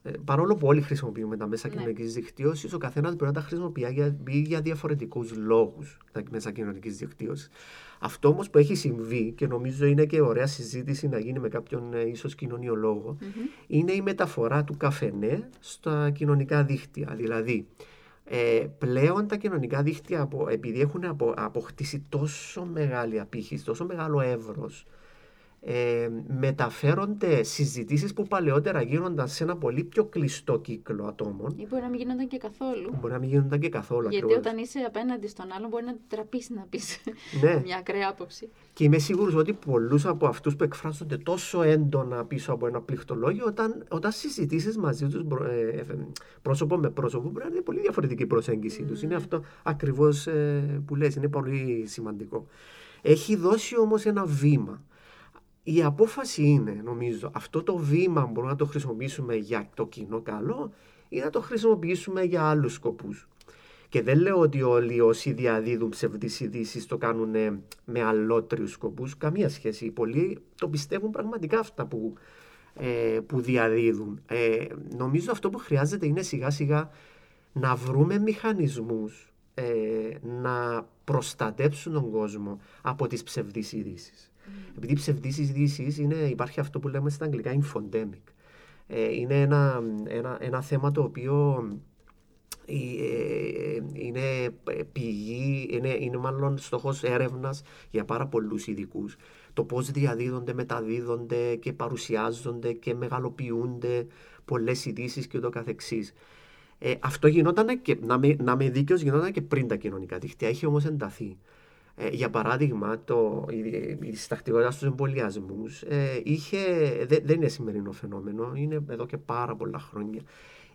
ε, παρόλο που όλοι χρησιμοποιούμε τα μέσα ναι. κοινωνικής δικτύωσης, ο καθένας μπορεί να τα χρησιμοποιεί για, για διαφορετικούς λόγους τα μέσα κοινωνικής δικτύωσης. Αυτό όμως που έχει συμβεί και νομίζω είναι και ωραία συζήτηση να γίνει με κάποιον ε, ίσως κοινωνιολόγο, είναι η μεταφορά του καφενέ στα κοινωνικά δίκτυα. Δηλαδή, ε, πλέον τα κοινωνικά δίκτυα, επειδή έχουν αποκτήσει τόσο μεγάλη απήχηση, τόσο μεγάλο εύρος, ε, μεταφέρονται συζητήσεις που παλαιότερα γίνονταν σε ένα πολύ πιο κλειστό κύκλο ατόμων. Ή μπορεί να μην γίνονταν και καθόλου. Μπορεί να μην γίνονταν και καθόλου. Γιατί ακριβώς. όταν είσαι απέναντι στον άλλον, μπορεί να τραπείς να πεις ναι. μια ακραία άποψη. Και είμαι σίγουρος ότι πολλούς από αυτούς που εκφράζονται τόσο έντονα πίσω από ένα πληκτολόγιο, όταν, όταν συζητήσεις μαζί τους ε, ε, πρόσωπο με πρόσωπο, μπορεί να είναι πολύ διαφορετική η προσέγγιση mm. τους. Είναι αυτό ακριβώς ε, που λες, είναι πολύ σημαντικό. Έχει δώσει όμως ένα βήμα η απόφαση είναι, νομίζω, αυτό το βήμα μπορούμε να το χρησιμοποιήσουμε για το κοινό καλό ή να το χρησιμοποιήσουμε για άλλους σκοπούς. Και δεν λέω ότι όλοι όσοι διαδίδουν ψευδείς ειδήσεις το κάνουν με αλότριους σκοπούς. Καμία σχέση. Οι πολλοί το πιστεύουν πραγματικά αυτά που, ε, που διαδίδουν. Ε, νομίζω αυτό που χρειάζεται είναι σιγά σιγά να βρούμε μηχανισμούς ε, να προστατέψουν τον κόσμο από τις ψευδείς ειδήσεις. Επειδή ψευδείς ειδήσεις είναι, υπάρχει αυτό που λέμε στα αγγλικά infodemic. Ε, είναι ένα, ένα, ένα θέμα το οποίο ε, ε, είναι πηγή, είναι, είναι μάλλον στόχος έρευνας για πάρα πολλούς ειδικούς. Το πώς διαδίδονται, μεταδίδονται και παρουσιάζονται και μεγαλοποιούνται πολλές ειδήσεις και ούτω καθεξής. Ε, αυτό γινόταν και, να είμαι, να δίκαιος, γινόταν και πριν τα κοινωνικά δίκτυα. Έχει όμως ενταθεί. Ε, για παράδειγμα, το, η, η στακτικότητα στους εμβολιασμούς ε, δεν είναι σημερινό φαινόμενο, είναι εδώ και πάρα πολλά χρόνια.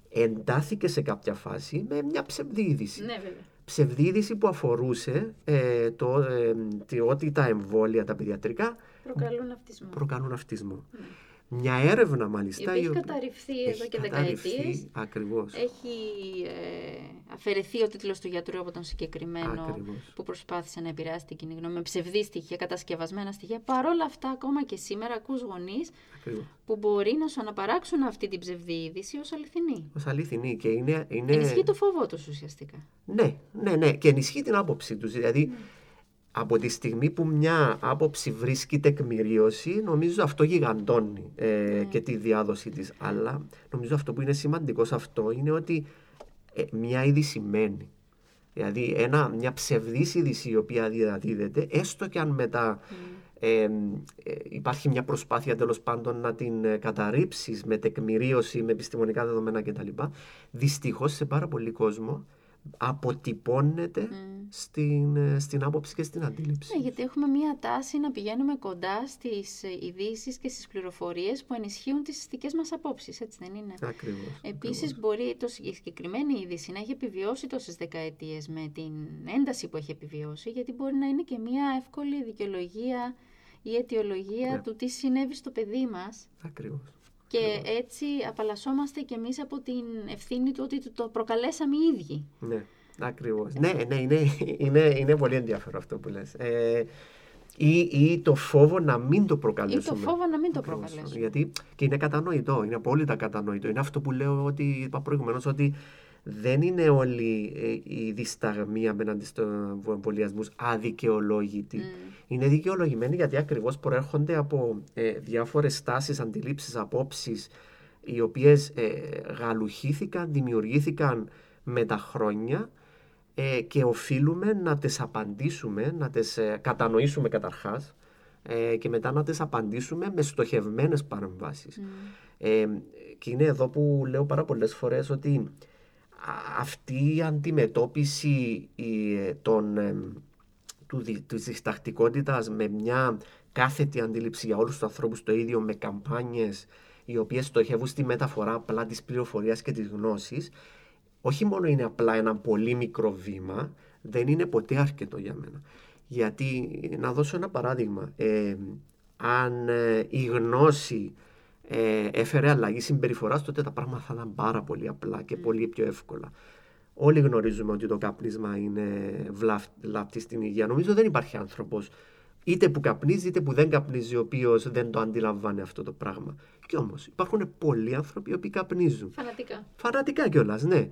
Εντάθηκε σε κάποια φάση με μια ψευδίδηση. Ναι, βέβαια. Ψευδίδηση που αφορούσε ε, το, ε, ότι τα εμβόλια, τα παιδιατρικά προκαλούν αυτισμό. Προκαλούν αυτισμό. Ναι. Μια έρευνα μάλιστα. Η οποία έχει καταρριφθεί εδώ και δεκαετίες. Ακριβώς. Έχει ε, αφαιρεθεί ο τίτλος του γιατρού από τον συγκεκριμένο που προσπάθησε να επηρεάσει την κοινή γνώμη με ψευδή στοιχεία, κατασκευασμένα στοιχεία. Παρ' όλα αυτά, ακόμα και σήμερα ακούς γονείς που μπορεί να σου αναπαράξουν αυτή την ψευδή είδηση ως αληθινή. Ως αληθινή και είναι... είναι... Ενισχύει το φόβο τους ουσιαστικά. Ναι, ναι, ναι. Και ενισχύει την άποψη τους. Δηλαδή, ναι από τη στιγμή που μια άποψη βρίσκει τεκμηρίωση, νομίζω αυτό γιγαντώνει ε, ναι. και τη διάδοση της. Αλλά νομίζω αυτό που είναι σημαντικό σε αυτό είναι ότι ε, μια είδηση μένει. Δηλαδή ένα, μια ψευδής είδηση η οποία διαδίδεται, έστω και αν μετά ε, υπάρχει μια προσπάθεια τέλος πάντων να την καταρρύψεις με τεκμηρίωση, με επιστημονικά δεδομένα κτλ. Δυστυχώς σε πάρα πολύ κόσμο αποτυπώνεται στην, ε, στην άποψη και στην αντίληψη. Ναι, γιατί έχουμε μία τάση να πηγαίνουμε κοντά στις ε, ειδήσεις και στις πληροφορίες που ενισχύουν τις δικές μας απόψεις, έτσι δεν είναι; Ακριβώς. Επίσης ακριβώς. μπορεί το, η συγκεκριμένη είδηση να έχει επιβιώσει τόσες δεκαετίες με την ένταση που έχει επιβιώσει, γιατί μπορεί να είναι και μία εύκολη δικαιολογία ή αιτιολογία Ναι. του τι συνέβη στο παιδί μας Ακριβώς. και Ακριβώς. έτσι απαλλασσόμαστε κι εμείς από την ευθύνη του ότι το προκαλέσαμε οι ίδιοι. Ναι, ακριβώς. Ναι, ναι, είναι, είναι, είναι πολύ ενδιαφέρον αυτό που λες. Ε, ή, ή το φόβο να μην το προκαλέσουμε. Ή το φόβο να μην το Ακριβώς. προκαλέσουμε. Γιατί και είναι κατανοητό, είναι απόλυτα κατανοητό. Είναι αυτό που λέω ότι είπα προηγουμένως ότι δεν είναι όλοι ε, οι δισταγμοί απέναντι στους εμβολιασμούς αδικαιολόγητοι. Είναι δικαιολογημένοι γιατί ακριβώς προέρχονται από ε, διάφορες τάσει, αντιλήψεις, απόψεις, οι οποίες ε, γαλουχήθηκαν, δημιουργήθηκαν με τα χρόνια ε, και οφείλουμε να τις απαντήσουμε, να τις ε, κατανοήσουμε καταρχάς ε, και μετά να τις απαντήσουμε με στοχευμένες παρεμβάσεις. Ε, και είναι εδώ που λέω πάρα πολλές φορές ότι α- αυτή η αντιμετώπιση η, ε, των, ε, του, δι- της διστακτικότητας με μια κάθετη αντίληψη για όλους τους ανθρώπους το ίδιο με καμπάνιες οι οποίες στοχεύουν στη μεταφορά απλά της πληροφορίας και της γνώσης όχι μόνο είναι απλά ένα πολύ μικρό βήμα, δεν είναι ποτέ αρκετό για μένα. Γιατί, να δώσω ένα παράδειγμα, ε, αν ε, η γνώση ε, έφερε αλλαγή συμπεριφοράς, τότε τα πράγματα θα ήταν πάρα πολύ απλά και πολύ πιο εύκολα. Όλοι γνωρίζουμε ότι το καπνίσμα είναι βλάπτη στην υγεία. Νομίζω δεν υπάρχει άνθρωπος είτε που καπνίζει είτε που δεν καπνίζει ο οποίος δεν το αντιλαμβάνει αυτό το πράγμα. Και όμως υπάρχουν πολλοί άνθρωποι οι οποίοι καπνίζουν. Φανατικά. Φανατικά κιόλας, ναι.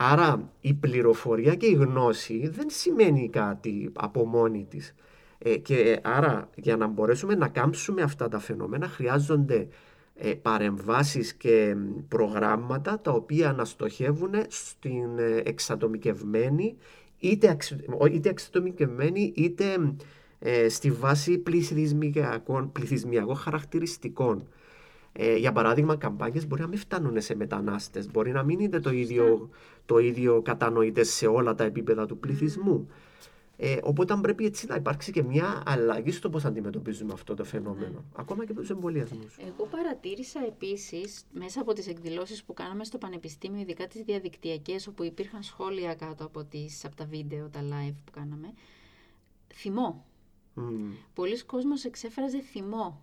Άρα η πληροφορία και η γνώση δεν σημαίνει κάτι από μόνη της. Ε, και άρα για να μπορέσουμε να κάμψουμε αυτά τα φαινόμενα χρειάζονται ε, παρεμβάσεις και μ, προγράμματα τα οποία να στοχεύουν στην ε, εξατομικευμένη είτε, αξι- ο- είτε εξατομικευμένη είτε ε, στη βάση πληθυσμιακών, πληθυσμιακών χαρακτηριστικών. Ε, για παράδειγμα, καμπάνιες μπορεί να μην φτάνουν σε μετανάστες, μπορεί να μην είναι το ίδιο, το ίδιο κατανοητές σε όλα τα επίπεδα του πληθυσμού. Ε, οπότε αν πρέπει έτσι να υπάρξει και μια αλλαγή στο πώς αντιμετωπίζουμε αυτό το φαινόμενο, ακόμα και με τους εμβολιασμούς. Εγώ παρατήρησα επίσης μέσα από τις εκδηλώσεις που κάναμε στο Πανεπιστήμιο, ειδικά τις διαδικτυακές, όπου υπήρχαν σχόλια κάτω από, τις, από τα βίντεο, τα live που κάναμε, θυμό. Μμμ, Πολλοί κόσμος εξέφραζε θυμό.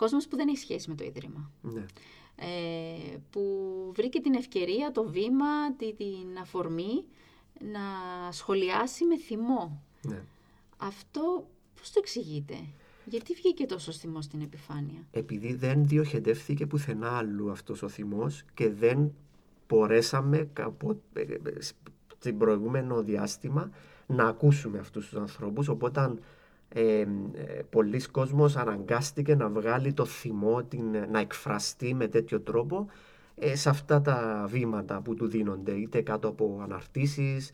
Κόσμος που δεν έχει σχέση με το Ίδρυμα. ναι. Ε, που βρήκε την ευκαιρία, το βήμα, τη- την αφορμή να σχολιάσει με θυμό. ναι. Αυτό πώς το εξηγείτε; Γιατί βγήκε τόσο θυμό στην επιφάνεια; επειδή δεν διοχετεύθηκε πουθενά αλλού αυτός ο θυμός και δεν μπορέσαμε καπο, ε, ε, στην προηγούμενο διάστημα να ακούσουμε αυτούς τους ανθρώπους οπότε ε, ε, πολλοί κόσμος αναγκάστηκε να βγάλει το θυμό, την, να εκφραστεί με τέτοιο τρόπο ε, σε αυτά τα βήματα που του δίνονται είτε κάτω από αναρτήσεις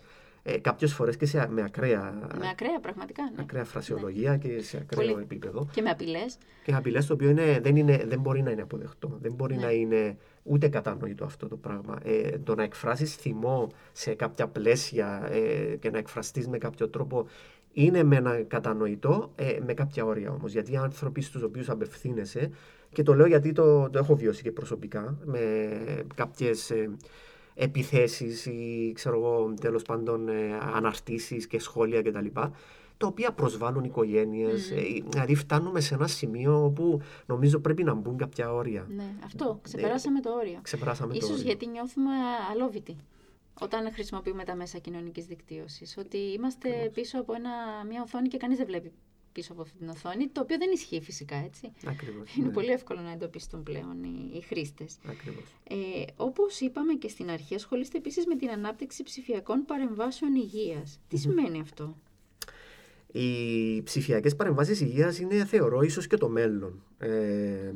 ε, κάποιες φορές και σε, με ακραία, Με ακραία πραγματικά, ναι. ακραία φρασιολογία και σε ακραίο Πολύ. επίπεδο Και με απειλές. και απειλές το οποίο είναι, δεν, είναι, δεν μπορεί να είναι αποδεκτό. Δεν μπορεί Ναι. να είναι ούτε κατανοητό αυτό το πράγμα. Ε, το να εκφράσεις θυμό σε κάποια πλαίσια ε, και να εκφραστείς με κάποιο τρόπο είναι με ένα κατανοητό, ε, με κάποια όρια όμως. Γιατί οι άνθρωποι στους οποίους απευθύνεσαι, και το λέω γιατί το, το έχω βιώσει και προσωπικά, με κάποιες ε, επιθέσεις ή ξέρω εγώ τέλος πάντων ε, αναρτήσεις και σχόλια κτλ. Τα οποία προσβάλλουν οικογένειες, ε, δηλαδή φτάνουμε σε ένα σημείο όπου νομίζω πρέπει να μπουν κάποια όρια. Ναι, αυτό. Ξεπεράσαμε το όριο. Ξεπεράσαμε το Ίσως όριο. γιατί νιώθουμε αλόβητοι όταν χρησιμοποιούμε τα μέσα κοινωνικής δικτύωσης. Ότι είμαστε πίσω από ένα, μια οθόνη και κανείς δεν βλέπει πίσω από αυτή την οθόνη, το οποίο δεν ισχύει φυσικά, έτσι. Ακριβώς. Είναι ναι. πολύ εύκολο να εντοπίσουν πλέον οι, οι χρήστες. Ακριβώς. Ε, όπως είπαμε και στην αρχή, ασχολείστε επίσης με την ανάπτυξη ψηφιακών παρεμβάσεων υγείας. Τι σημαίνει αυτό; Οι ψηφιακές παρεμβάσεις υγείας είναι, θεωρώ, ίσως και το μέλλον. Ε,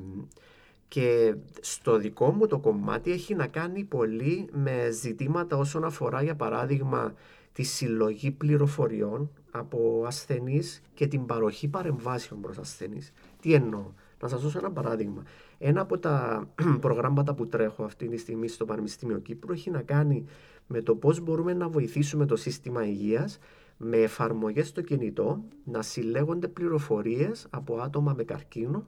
και στο δικό μου το κομμάτι έχει να κάνει πολύ με ζητήματα όσον αφορά, για παράδειγμα, τη συλλογή πληροφοριών από ασθενείς και την παροχή παρεμβάσεων προς ασθενείς. Τι εννοώ; Να σας δώσω ένα παράδειγμα. Ένα από τα προγράμματα που τρέχω αυτή τη στιγμή στο Πανεπιστήμιο Κύπρου έχει να κάνει με το πώς μπορούμε να βοηθήσουμε το σύστημα υγείας με εφαρμογές στο κινητό να συλλέγονται πληροφορίες από άτομα με καρκίνο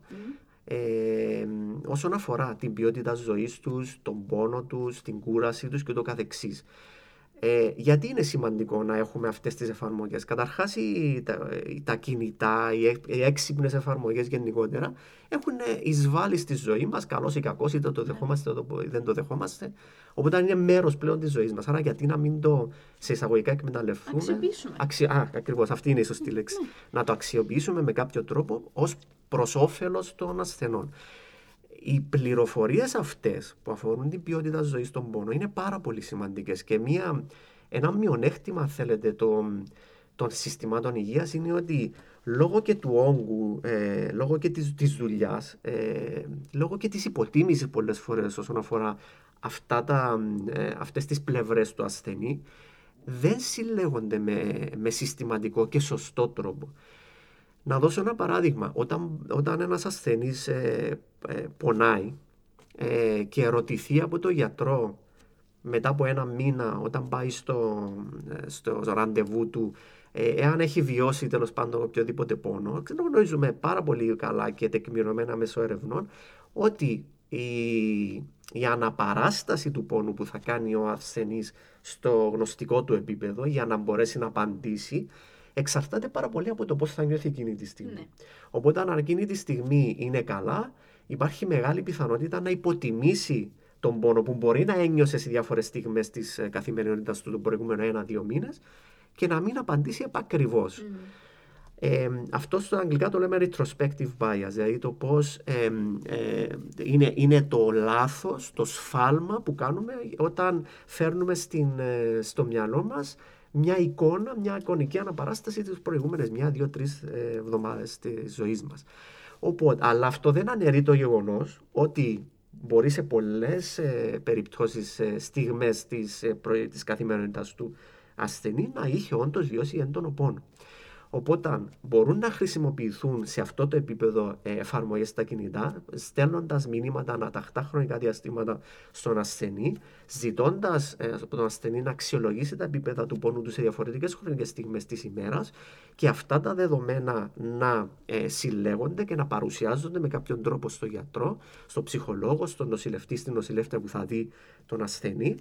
ε, όσον αφορά την ποιότητα ζωής τους, τον πόνο τους, την κούραση τους και το καθεξής. Ε, γιατί είναι σημαντικό να έχουμε αυτές τις εφαρμογές; Καταρχάς, τα, τα κινητά, οι, οι έξυπνες εφαρμογές γενικότερα έχουν εισβάλλει στη ζωή μας, καλό ή κακό, είτε το δεχόμαστε είτε δεν το δεχόμαστε. Οπότε είναι μέρος πλέον της ζωής μας. Άρα, γιατί να μην το σε εισαγωγικά εκμεταλλευτούμε; Αξιοποιήσουμε. Αξι... Α, ακριβώς, αυτή είναι η σωστή λέξη. Ναι. Να το αξιοποιήσουμε με κάποιο τρόπο ως προς όφελος των ασθενών οι πληροφορίες αυτές που αφορούν την ποιότητα ζωής στον πόνο είναι πάρα πολύ σημαντικές και μια, ένα μειονέκτημα, θέλετε, των, των συστημάτων υγείας είναι ότι λόγω και του όγκου, ε, λόγω και της, της δουλειάς, ε, λόγω και της υποτίμησης πολλές φορές όσον αφορά αυτά τα, ε, αυτές τις πλευρές του ασθενή, δεν συλλέγονται με, με συστηματικό και σωστό τρόπο. Να δώσω ένα παράδειγμα. Όταν, όταν ένας ασθενής ε, ε, πονάει ε, και ερωτηθεί από το γιατρό μετά από ένα μήνα όταν πάει στο, στο ραντεβού του εάν έχει βιώσει τέλος πάντων οποιοδήποτε πόνο, γνωρίζουμε πάρα πολύ καλά και τεκμηρωμένα μέσω ερευνών ότι η, η αναπαράσταση του πόνου που θα κάνει ο ασθενής στο γνωστικό του επίπεδο για να μπορέσει να απαντήσει εξαρτάται πάρα πολύ από το πώς θα νιώθει εκείνη τη στιγμή. Ναι. Οπότε, αν εκείνη τη στιγμή είναι καλά, υπάρχει μεγάλη πιθανότητα να υποτιμήσει τον πόνο που μπορεί να ένιωσε σε διάφορες στιγμές της ε, καθημερινότητας του τον προηγούμενο ένα-δύο μήνες και να μην απαντήσει επακριβώς. Mm. Ε, αυτό στο αγγλικά το λέμε retrospective bias, δηλαδή το πώς ε, ε, είναι, είναι το λάθος, το σφάλμα που κάνουμε όταν φέρνουμε στην, ε, στο μυαλό μας μια εικόνα, μια εικονική αναπαράσταση τις προηγούμενες μια, δύο, τρεις ε, εβδομάδες της ζωής μας. Οπότε, αλλά αυτό δεν αναιρεί το γεγονός ότι μπορεί σε πολλές ε, περιπτώσεις, ε, στιγμές της, ε, της καθημερινότητας του ασθενή να είχε όντως βιώσει έντονο πόνο. Οπότε μπορούν να χρησιμοποιηθούν σε αυτό το επίπεδο ε, εφαρμογές στα κινητά, στέλνοντας μηνύματα αναταχτά χρονικά διαστήματα στον ασθενή, ζητώντας ε, από τον ασθενή να αξιολογήσει τα επίπεδα του πόνου του σε διαφορετικές χρονικές στιγμές της ημέρας και αυτά τα δεδομένα να ε, συλλέγονται και να παρουσιάζονται με κάποιον τρόπο στο γιατρό, στο ψυχολόγο, στον νοσηλευτή, στην νοσηλεύτρια που θα δει τον ασθενή,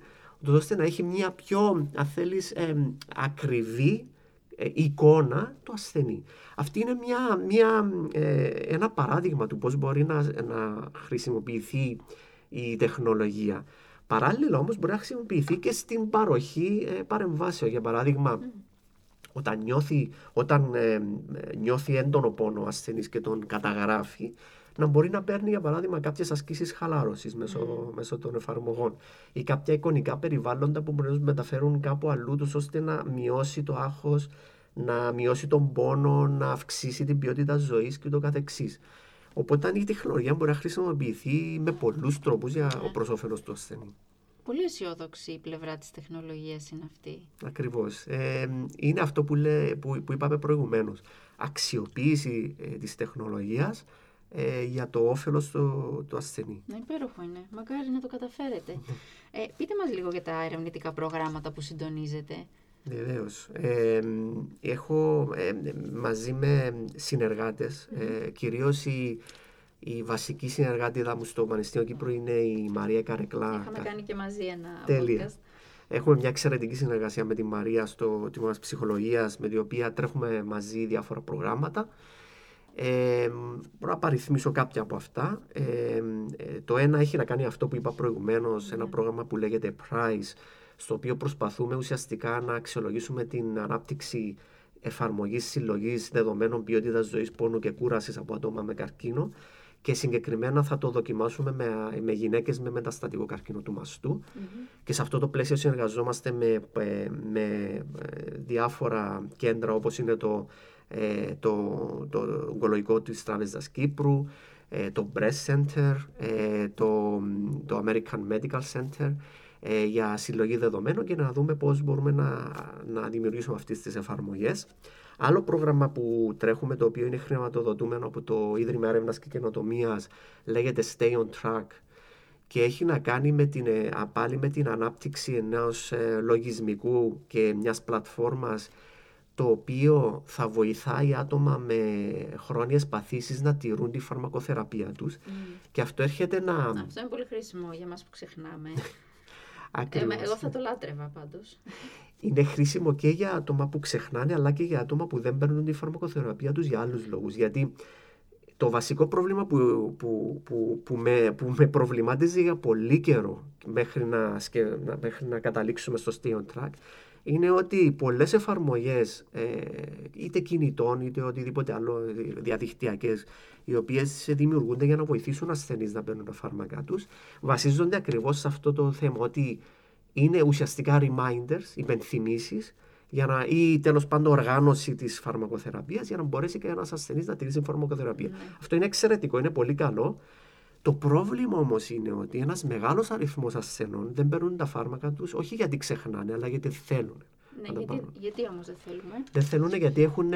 ώστε να έχει μια πιο, αν θέλεις, ακριβή ε, εικόνα του ασθενή. Αυτή είναι μια, μια, ε, ένα παράδειγμα του πώς μπορεί να, να χρησιμοποιηθεί η τεχνολογία. Παράλληλα όμως μπορεί να χρησιμοποιηθεί και στην παροχή ε, παρεμβάσεων. Για παράδειγμα, όταν νιώθει, όταν νιώθει έντονο πόνο ο ασθενής και τον καταγράφει, να μπορεί να παίρνει για παράδειγμα κάποιες ασκήσεις χαλάρωσης μέσω, mm. μέσω των εφαρμογών ή κάποια εικονικά περιβάλλοντα που μπορεί να μεταφέρουν κάπου αλλού τους ώστε να μειώσει το άγχος, να μειώσει τον πόνο, να αυξήσει την ποιότητα ζωής και το καθεξής. Οπότε η τεχνολογία μπορεί να χρησιμοποιηθεί με πολλούς τρόπους για ναι. ο προσώφελο του ασθενή. Πολύ αισιόδοξη η πλευρά της τεχνολογίας είναι αυτή. Ακριβώς. Ε, είναι αυτό που, λέ, που, που είπαμε προηγουμένως. Αξιοποίηση ε, της τεχνολογίας ε, για το όφελος του, του ασθενή. Ναι, υπέροχο είναι. Μακάρι να το καταφέρετε. ε, πείτε μας λίγο για τα ερευνητικά προγράμματα που συντονίζετε. Βεβαίως. Ε, έχω ε, μαζί με συνεργάτες, ε, κυρίως η, η βασική συνεργάτη μου στο Πανεπιστήμιο Κύπρου είναι η Μαρία Καρεκλά. Είχαμε κάνει και μαζί ένα Τέλεια. podcast. Έχουμε μια εξαιρετική συνεργασία με τη Μαρία στο τμήμα ψυχολογίας, με την οποία τρέχουμε μαζί διάφορα προγράμματα. Ε, μπορώ να παριθμίσω κάποια από αυτά. Ε, ε, το ένα έχει να κάνει αυτό που είπα προηγουμένως, ένα ναι. πρόγραμμα που λέγεται PRIZE, στο οποίο προσπαθούμε ουσιαστικά να αξιολογήσουμε την ανάπτυξη εφαρμογής συλλογής δεδομένων ποιότητας ζωής, πόνου και κούρασης από άτομα με καρκίνο. Και συγκεκριμένα θα το δοκιμάσουμε με, με γυναίκες με μεταστατικό καρκίνο του μαστού. Και σε αυτό το πλαίσιο συνεργαζόμαστε με, ε, με διάφορα κέντρα όπως είναι το ε, το, το ογκολογικό της Τράπεζας Κύπρου, ε, το Breast Center, ε, το, το American Medical Center, ε, για συλλογή δεδομένων και να δούμε πώς μπορούμε να, να δημιουργήσουμε αυτές τις εφαρμογές. Άλλο πρόγραμμα που τρέχουμε, το οποίο είναι χρηματοδοτούμενο από το Ίδρυμα Έρευνας και Καινοτομίας, λέγεται Stay on Track και έχει να κάνει με την, ε, πάλι με την ανάπτυξη ενός ε, λογισμικού και μιας πλατφόρμας το οποίο θα βοηθάει άτομα με χρόνιες παθήσεις να τηρούν τη φαρμακοθεραπεία τους. Και αυτό έρχεται να... Αυτό είναι πολύ χρήσιμο για μας που ξεχνάμε. Ακριβώς. εγώ θα το λάτρευα πάντως. Είναι χρήσιμο και για άτομα που ξεχνάνε, αλλά και για άτομα που δεν παίρνουν τη φαρμακοθεραπεία τους για άλλους λόγους. Γιατί το βασικό πρόβλημα που, που, που, που, με, που με προβλημάτιζε για πολύ καιρό μέχρι να, μέχρι να καταλήξουμε στο Stay on Track είναι ότι πολλές εφαρμογές, ε, είτε κινητών είτε οτιδήποτε άλλο διαδικτυακές, οι οποίες δημιουργούνται για να βοηθήσουν ασθενείς να παίρνουν τα φάρμακά τους, βασίζονται ακριβώς σε αυτό το θέμα ότι είναι ουσιαστικά reminders, υπενθυμίσεις, για να, ή τέλος πάντων οργάνωση της φαρμακοθεραπείας για να μπορέσει και ένα ασθενής να τηρήσει φαρμακοθεραπεία. Ναι. Αυτό είναι εξαιρετικό, είναι πολύ καλό. Το πρόβλημα όμως είναι ότι ένας μεγάλος αριθμός ασθενών δεν παίρνουν τα φάρμακα τους όχι γιατί ξεχνάνε, αλλά γιατί θέλουν. Ναι, γιατί, γιατί όμως δεν θέλουμε; Δεν θέλουν γιατί έχουν,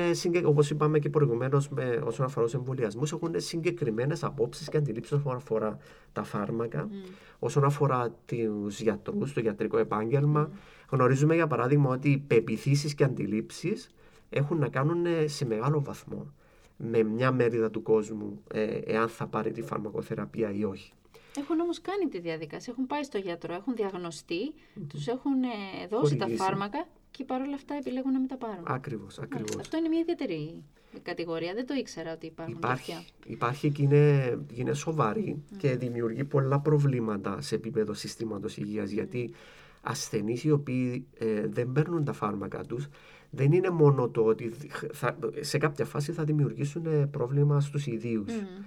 όπως είπαμε και προηγουμένως όσον αφορά τους εμβολιασμούς, έχουν συγκεκριμένες απόψεις και αντιλήψεις όσον αφορά τα φάρμακα, mm. όσον αφορά τους γιατρούς, το ιατρικό επάγγελμα. Mm. Γνωρίζουμε για παράδειγμα ότι οι πεπιθήσεις και αντιλήψεις έχουν να κάνουν σε μεγάλο βαθμό με μια μερίδα του κόσμου ε, εάν θα πάρει τη φαρμακοθεραπεία ή όχι. Έχουν όμως κάνει τη διαδικασία, έχουν πάει στο γιατρό, έχουν διαγνωστεί, mm-hmm. τους έχουν ε, δώσει τα φάρμακα και παρόλα αυτά επιλέγουν να μην τα πάρουν. Ακριβώς, ακριβώς. Αυτό είναι μια ιδιαίτερη κατηγορία, δεν το ήξερα ότι υπάρχουν υπάρχει, τέτοια. Υπάρχει και είναι, είναι σοβαρή mm. και δημιουργεί πολλά προβλήματα σε επίπεδο συστήματος υγείας, mm. γιατί ασθενείς οι οποίοι ε, δεν παίρνουν τα φάρμακα τους δεν είναι μόνο το ότι θα, σε κάποια φάση θα δημιουργήσουν ε, πρόβλημα στους ιδίους. Mm.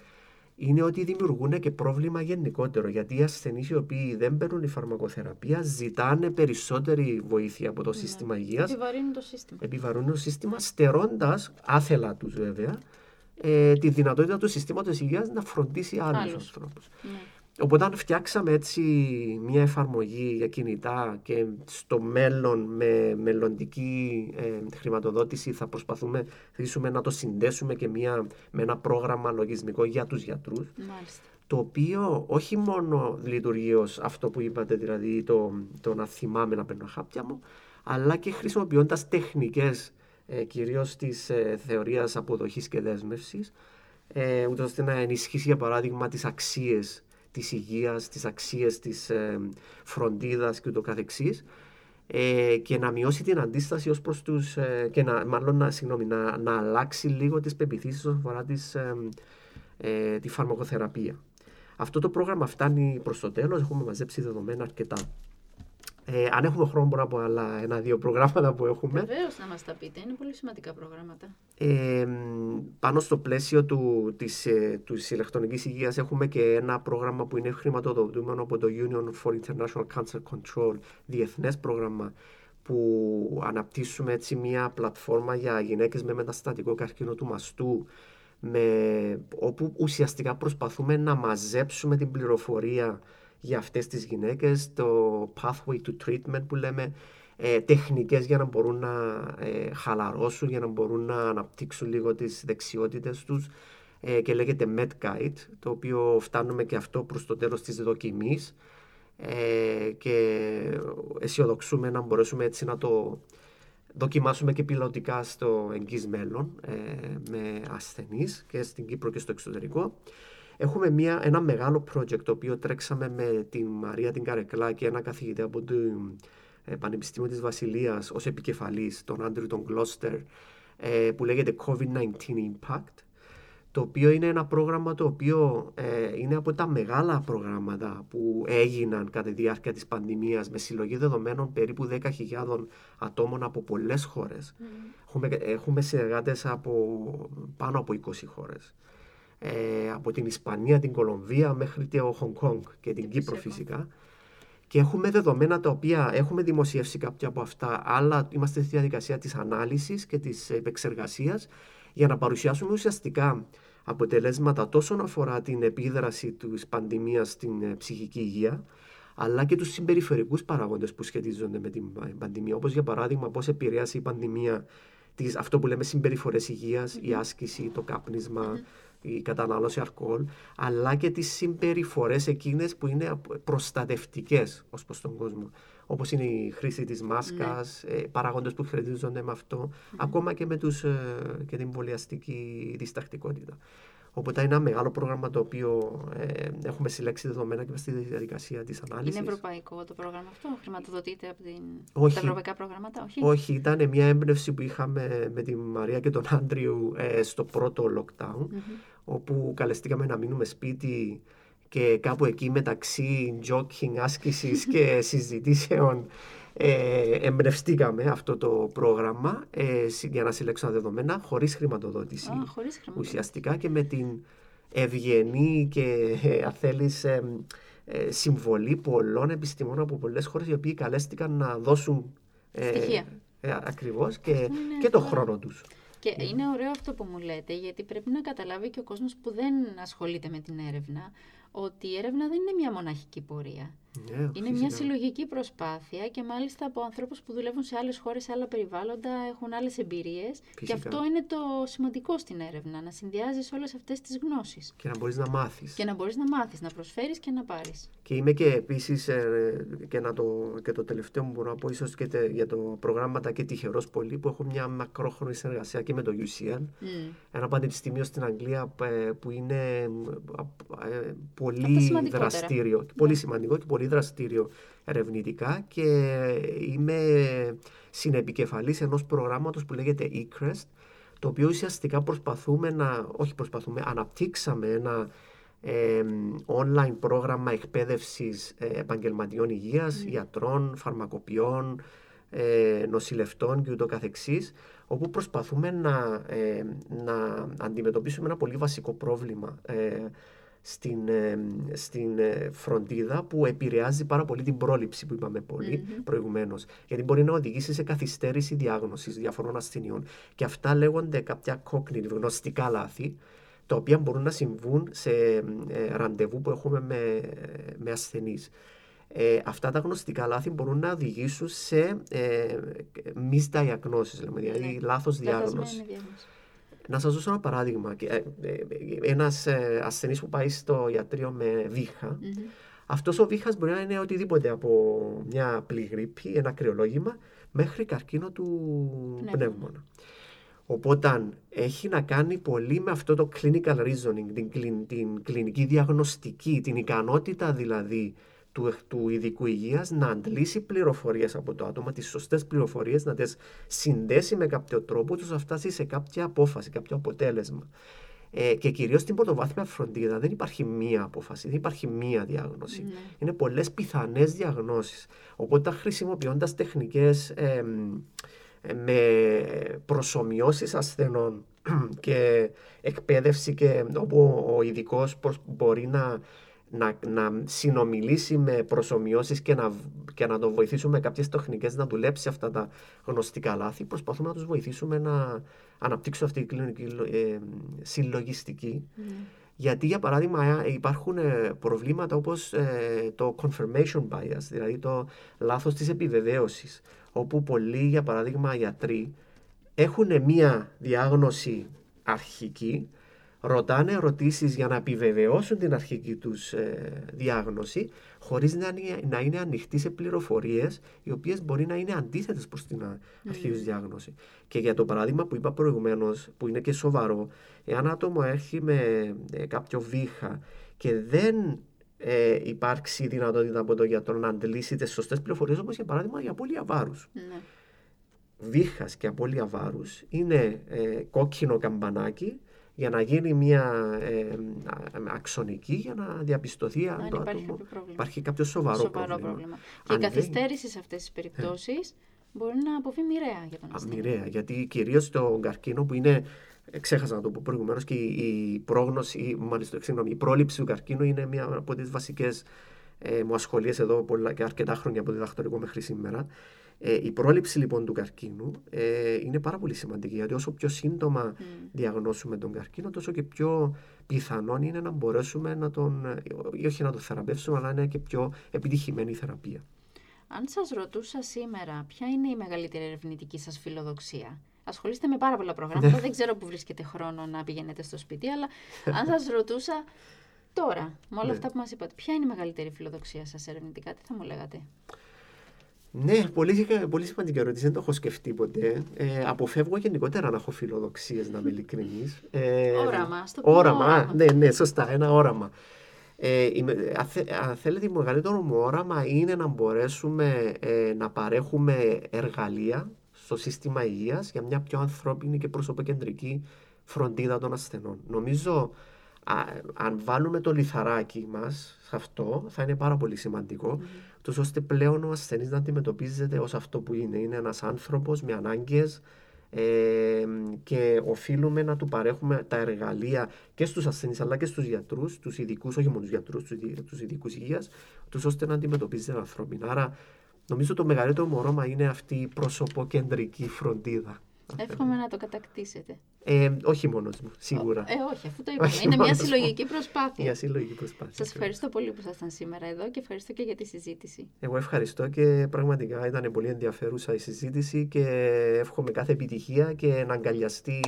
Είναι ότι δημιουργούν και πρόβλημα γενικότερο γιατί οι ασθενείς οι οποίοι δεν παίρνουν η φαρμακοθεραπεία ζητάνε περισσότερη βοήθεια από το mm. σύστημα υγείας. Επιβαρύνουν το σύστημα. Επιβαρύνουν το σύστημα, στερώντας, άθελα τους βέβαια, ε, τη δυνατότητα του συστήματος υγείας να φροντίσει άλλους ανθρώπους. Ναι. Οπότε αν φτιάξαμε έτσι μια εφαρμογή για κινητά και στο μέλλον με μελλοντική ε, χρηματοδότηση θα προσπαθούμε να το συνδέσουμε και μια, με ένα πρόγραμμα λογισμικό για τους γιατρούς το οποίο όχι μόνο λειτουργεί ως αυτό που είπατε δηλαδή το, το να θυμάμαι να παίρνω χάπια μου αλλά και χρησιμοποιώντας τεχνικές ε, κυρίως της ε, θεωρίας αποδοχής και δέσμευσης ε, ούτως ώστε να ενισχύσει για παράδειγμα τις αξίες της υγείας, τις αξίες της ε, φροντίδας και ούτω καθεξής ε, και να μειώσει την αντίσταση ως προς τους, ε, και να, μάλλον να, συγγνώμη, να, να αλλάξει λίγο τις πεπιθήσεις όσον αφορά τις, ε, ε, τη φαρμακοθεραπεία. Αυτό το πρόγραμμα φτάνει προς το τέλος, έχουμε μαζέψει δεδομένα αρκετά. Ε, αν έχουμε χρόνο, μπορώ να πω άλλα ένα-δύο προγράμματα που έχουμε. Βεβαίως να μας τα πείτε. Είναι πολύ σημαντικά προγράμματα. Ε, πάνω στο πλαίσιο του, της, ε, της ηλεκτρονικής υγείας έχουμε και ένα πρόγραμμα που είναι χρηματοδοτούμενο από το Union for International Cancer Control, διεθνές πρόγραμμα που αναπτύσσουμε έτσι μια πλατφόρμα για γυναίκες με μεταστατικό καρκίνο του μαστού με, όπου ουσιαστικά προσπαθούμε να μαζέψουμε την πληροφορία για αυτές τις γυναίκες, το pathway to treatment που λέμε, ε, τεχνικές για να μπορούν να ε, χαλαρώσουν, για να μπορούν να αναπτύξουν λίγο τις δεξιότητες τους ε, και λέγεται MedGuide, το οποίο φτάνουμε και αυτό προς το τέλος της δοκιμής ε, και αισιοδοξούμε να μπορέσουμε έτσι να το δοκιμάσουμε και πιλωτικά στο εγγύς μέλλον ε, με ασθενείς και στην Κύπρο και στο εξωτερικό. Έχουμε μια, ένα μεγάλο project το οποίο τρέξαμε με την Μαρία την Καρεκλά και ένα καθηγητή από το ε, Πανεπιστήμιο της Βασιλείας ως επικεφαλής, τον Άντρου τον Γκλώστερ, ε, που λέγεται COVID-19 Impact, το οποίο είναι ένα πρόγραμμα το οποίο ε, είναι από τα μεγάλα προγράμματα που έγιναν κατά τη διάρκεια της πανδημίας με συλλογή δεδομένων περίπου 10.000 ατόμων από πολλές χώρες. Mm. Έχουμε, έχουμε συνεργάτες από πάνω από 20 χώρες ε, από την Ισπανία, την Κολομβία μέχρι το Χονγκ Κόνγκ και την Κύπρο φυσικά. Και έχουμε δεδομένα τα οποία έχουμε δημοσιεύσει κάποια από αυτά, αλλά είμαστε στη διαδικασία της ανάλυσης και της επεξεργασίας για να παρουσιάσουμε ουσιαστικά αποτελέσματα τόσο αφορά την επίδραση της πανδημίας στην ε, ψυχική υγεία, αλλά και τους συμπεριφερικούς παράγοντες που σχετίζονται με την πανδημία. Όπως για παράδειγμα, πώς επηρέασε η πανδημία τις, αυτό που λέμε συμπεριφορές υγείας, η άσκηση, το καπνισμα η κατανάλωση αλκοόλ, αλλά και τις συμπεριφορές εκείνες που είναι προστατευτικές ως προς τον κόσμο. Όπως είναι η χρήση της μάσκας, ναι. ε, παράγοντες που σχετίζονται με αυτό, ακόμα και με τους, ε, και την εμβολιαστική διστακτικότητα. Οπότε είναι ένα μεγάλο πρόγραμμα το οποίο ε, έχουμε συλλέξει δεδομένα και στη διαδικασία της ανάλυσης. Είναι ευρωπαϊκό το πρόγραμμα αυτό, χρηματοδοτείται από, την... όχι, τα ευρωπαϊκά προγράμματα, όχι. Όχι, ήταν μια έμπνευση που είχαμε με τη Μαρία και τον Άντριου ε, στο πρώτο lockdown, όπου καλεστήκαμε να μείνουμε σπίτι και κάπου εκεί μεταξύ jogging, άσκησης και συζητήσεων ε, εμπνευστήκαμε αυτό το πρόγραμμα ε, για να συλλέξουμε δεδομένα χωρίς χρηματοδότηση. χωρίς Ουσιαστικά και με την ευγενή και ε, αν θέλεις, ε, συμβολή πολλών επιστημόνων από πολλές χώρες οι οποίοι καλέστηκαν να δώσουν Στοιχεία. ακριβώς και, και το χρόνο τους. Και είναι ωραίο αυτό που μου λέτε, γιατί πρέπει να καταλάβει και ο κόσμος που δεν ασχολείται με την έρευνα, ότι η έρευνα δεν είναι μια μοναχική πορεία. Ναι, είναι μια συλλογική προσπάθεια και μάλιστα από ανθρώπους που δουλεύουν σε άλλες χώρες, σε άλλα περιβάλλοντα, έχουν άλλες εμπειρίες. Και αυτό είναι το σημαντικό στην έρευνα, να συνδυάζεις όλες αυτές τις γνώσεις. Και να μπορείς να μάθεις. Και να μπορείς να μάθεις, να προσφέρεις και να πάρεις. Και είμαι και επίσης, ε, και, το, και το τελευταίο μου μπορώ να πω, ίσως και τε, για το προγράμματα και τυχερός πολύ, που έχω μια μακρόχρονη συνεργασία και με το UCL. Mm. Ένα πανεπιστήμιο στην Αγγλία ε, που είναι ε, πολύ δραστήριο. Πολύ ναι. σημαντικό και πολύ δραστήριο ερευνητικά και είμαι συνεπικεφαλής ενός προγράμματος που λέγεται eCrest το οποίο ουσιαστικά προσπαθούμε να, όχι προσπαθούμε, αναπτύξαμε ένα online πρόγραμμα εκπαίδευσης ε, επαγγελματιών υγείας, mm. γιατρών, φαρμακοποιών, ε, νοσηλευτών και ούτω καθεξής, όπου προσπαθούμε να, ε, να αντιμετωπίσουμε ένα πολύ βασικό πρόβλημα ε, στην, ε, στην ε, φροντίδα που επηρεάζει πάρα πολύ την πρόληψη που είπαμε πολύ mm-hmm. προηγουμένως. Γιατί μπορεί να οδηγήσει σε καθυστέρηση διάγνωσης διαφορών ασθενειών. Και αυτά λέγονται κάποια cognitive, γνωστικά λάθη, τα οποία μπορούν να συμβούν σε ε, ραντεβού που έχουμε με, με ασθενείς. Ε, αυτά τα γνωστικά λάθη μπορούν να οδηγήσουν σε ε, misdiagnosis, δηλαδή ναι. λάθος διάγνωση. Να σας δώσω ένα παράδειγμα. Ε, ε, ένας ε, ασθενής που πάει στο ιατρείο με βήχα, mm-hmm. αυτός ο βήχας μπορεί να είναι οτιδήποτε από μια απλή γρήπη, ένα κρυολόγημα, μέχρι καρκίνο του ναι. πνεύμονα. Οπότε έχει να κάνει πολύ με αυτό το clinical reasoning, την, την κλινική διαγνωστική, την ικανότητα δηλαδή του, του ειδικού υγείας να αντλήσει πληροφορίες από το άτομο, τις σωστές πληροφορίες, να τις συνδέσει με κάποιο τρόπο, ώστε να φτάσει σε κάποια απόφαση, κάποιο αποτέλεσμα. Ε, και κυρίως στην πρωτοβάθμια φροντίδα δεν υπάρχει μία απόφαση, δεν υπάρχει μία διάγνωση. Ναι. Είναι πολλές πιθανές διαγνώσεις. Οπότε χρησιμοποιώντας τεχνικές ε, με προσωμιώσεις ασθενών και εκπαίδευση και όπου ο ειδικός μπορεί να να, να συνομιλήσει με προσωμιώσεις και να, και να το βοηθήσουμε με κάποιες τεχνικές να δουλέψει αυτά τα γνωστικά λάθη, προσπαθούμε να τους βοηθήσουμε να αναπτύξουν αυτή η κλινική ε, συλλογιστική. Mm. Γιατί, για παράδειγμα, ε, υπάρχουν ε, προβλήματα όπως ε, το confirmation bias, δηλαδή το λάθος της επιβεβαίωσης, όπου πολλοί, για παράδειγμα, γιατροί έχουν μία διάγνωση αρχική, ρωτάνε ερωτήσεις για να επιβεβαιώσουν την αρχική τους ε, διάγνωση χωρίς να είναι, να είναι ανοιχτοί σε πληροφορίες οι οποίες μπορεί να είναι αντίθετες προς την αρχική τους διάγνωση. Και για το παράδειγμα που είπα προηγουμένως, που είναι και σοβαρό, εάν άτομο έρχει με ε, κάποιο βήχα και δεν ε, υπάρξει δυνατότητα από τον γιατρό να αντλήσει τις σωστές πληροφορίες, όπως για παράδειγμα η απώλεια βάρους. Ναι. Βήχας και απώλεια βάρους είναι ε, κόκκινο καμπανάκι για να γίνει μια ε, αξονική για να διαπιστωθεί αν, το υπάρχει, άτομο, υπάρχει κάποιο σοβαρό, σοβαρό πρόβλημα. Και η καθυστέρηση σε αυτές τις περιπτώσεις μπορεί να αποβεί μοιραία για τον ασθενή. Μοιραία, γιατί κυρίως στο καρκίνο που είναι, ξέχασα να το πω προηγουμένως, και η, πρόγνωση, μάλιστα, συγγνώμη, η πρόληψη του καρκίνου είναι μια από τις βασικές ε, μου ασχολείσαι εδώ πολλά, και αρκετά χρόνια από διδακτορικό μέχρι σήμερα. Ε, η πρόληψη λοιπόν του καρκίνου ε, είναι πάρα πολύ σημαντική γιατί όσο πιο σύντομα mm. διαγνώσουμε τον καρκίνο τόσο και πιο πιθανόν είναι να μπορέσουμε να τον, ή όχι να τον θεραπεύσουμε αλλά να είναι και πιο επιτυχημένη η θεραπεία. Αν σας ρωτούσα σήμερα ποια είναι η μεγαλύτερη ερευνητική σας φιλοδοξία; Ασχολείστε με πάρα πολλά προγράμματα. δεν ξέρω που βρίσκεται χρόνο να πηγαίνετε στο σπίτι, αλλά αν σας ρωτούσα τώρα, με όλα ναι. αυτά που μας είπατε, ποια είναι η μεγαλύτερη φιλοδοξία σας ερευνητικά, τι θα μου λέγατε; Ναι, πολύ, πολύ σημαντική ερώτηση. Δεν το έχω σκεφτεί ποτέ. Ε, αποφεύγω γενικότερα να έχω φιλοδοξίες, να είμαι ειλικρινής. Ε, όραμα, στο όραμα. όραμα. Ναι, ναι, σωστά, ένα όραμα. Ε, αν θέλετε, το μεγαλύτερο μου όραμα είναι να μπορέσουμε ε, να παρέχουμε εργαλεία στο σύστημα υγείας για μια πιο ανθρώπινη και προσωποκεντρική φροντίδα των ασθενών. Νομίζω αν βάλουμε το λιθαράκι μας σε αυτό θα είναι πάρα πολύ σημαντικό mm. ώστε πλέον ο ασθενής να αντιμετωπίζεται ως αυτό που είναι. Είναι ένας άνθρωπος με ανάγκες ε, και οφείλουμε να του παρέχουμε τα εργαλεία και στους ασθενείς αλλά και στους γιατρούς, τους ειδικούς, όχι μόνο τους γιατρούς, τους ειδικούς υγείας, ώστε να αντιμετωπίζεται ανθρώπινα. Άρα Νομίζω το μεγαλύτερο μου όρομα είναι αυτή η προσωποκεντρική φροντίδα. Εύχομαι να το κατακτήσετε. Ε, όχι μόνος μου, σίγουρα. Ε, όχι, αφού το είπαμε. είναι μια συλλογική προσπάθεια. Μια συλλογική προσπάθεια. Σας ευχαριστώ πολύ που ήσασταν σήμερα εδώ και ευχαριστώ και για τη συζήτηση. Εγώ ευχαριστώ και πραγματικά ήταν πολύ ενδιαφέρουσα η συζήτηση και εύχομαι κάθε επιτυχία και να αγκαλιαστεί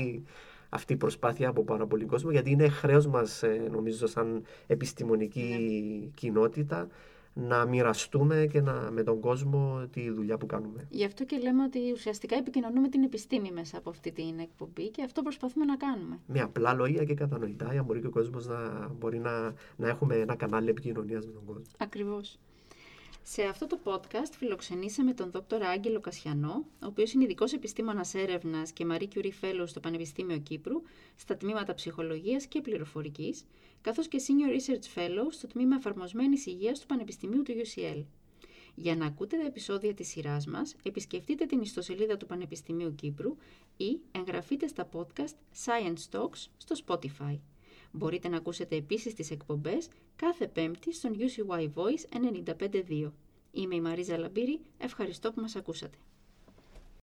αυτή η προσπάθεια από πάρα πολύ κόσμο γιατί είναι χρέος μας, ε, νομίζω, σαν επιστημονική ναι. κοινότητα να μοιραστούμε και να, με τον κόσμο τη δουλειά που κάνουμε. Γι' αυτό και λέμε ότι ουσιαστικά επικοινωνούμε την επιστήμη μέσα από αυτή την εκπομπή και αυτό προσπαθούμε να κάνουμε. Με απλά λόγια και κατανοητά, για να μπορεί και ο κόσμος να, μπορεί να, να έχουμε ένα κανάλι επικοινωνίας με τον κόσμο. Ακριβώς. Σε αυτό το podcast φιλοξενήσαμε τον Δόκτωρα Άγγελο Κασιανό, ο οποίος είναι ειδικός επιστήμονας έρευνας και Marie Curie Fellow στο Πανεπιστήμιο Κύπρου, στα τμήματα ψυχολογίας και πληροφορικής, καθώς και Senior Research Fellow στο τμήμα εφαρμοσμένης υγείας του Πανεπιστημίου του UCL. Για να ακούτε τα επεισόδια της σειράς μας, επισκεφτείτε την ιστοσελίδα του Πανεπιστημίου Κύπρου ή εγγραφείτε στα podcast Science Talks στο Spotify. Μπορείτε να ακούσετε επίσης τις εκπομπές κάθε πέμπτη στον UCY Voice 95.2. Είμαι η Μαρίζα Λαμπύρη, ευχαριστώ που μας ακούσατε.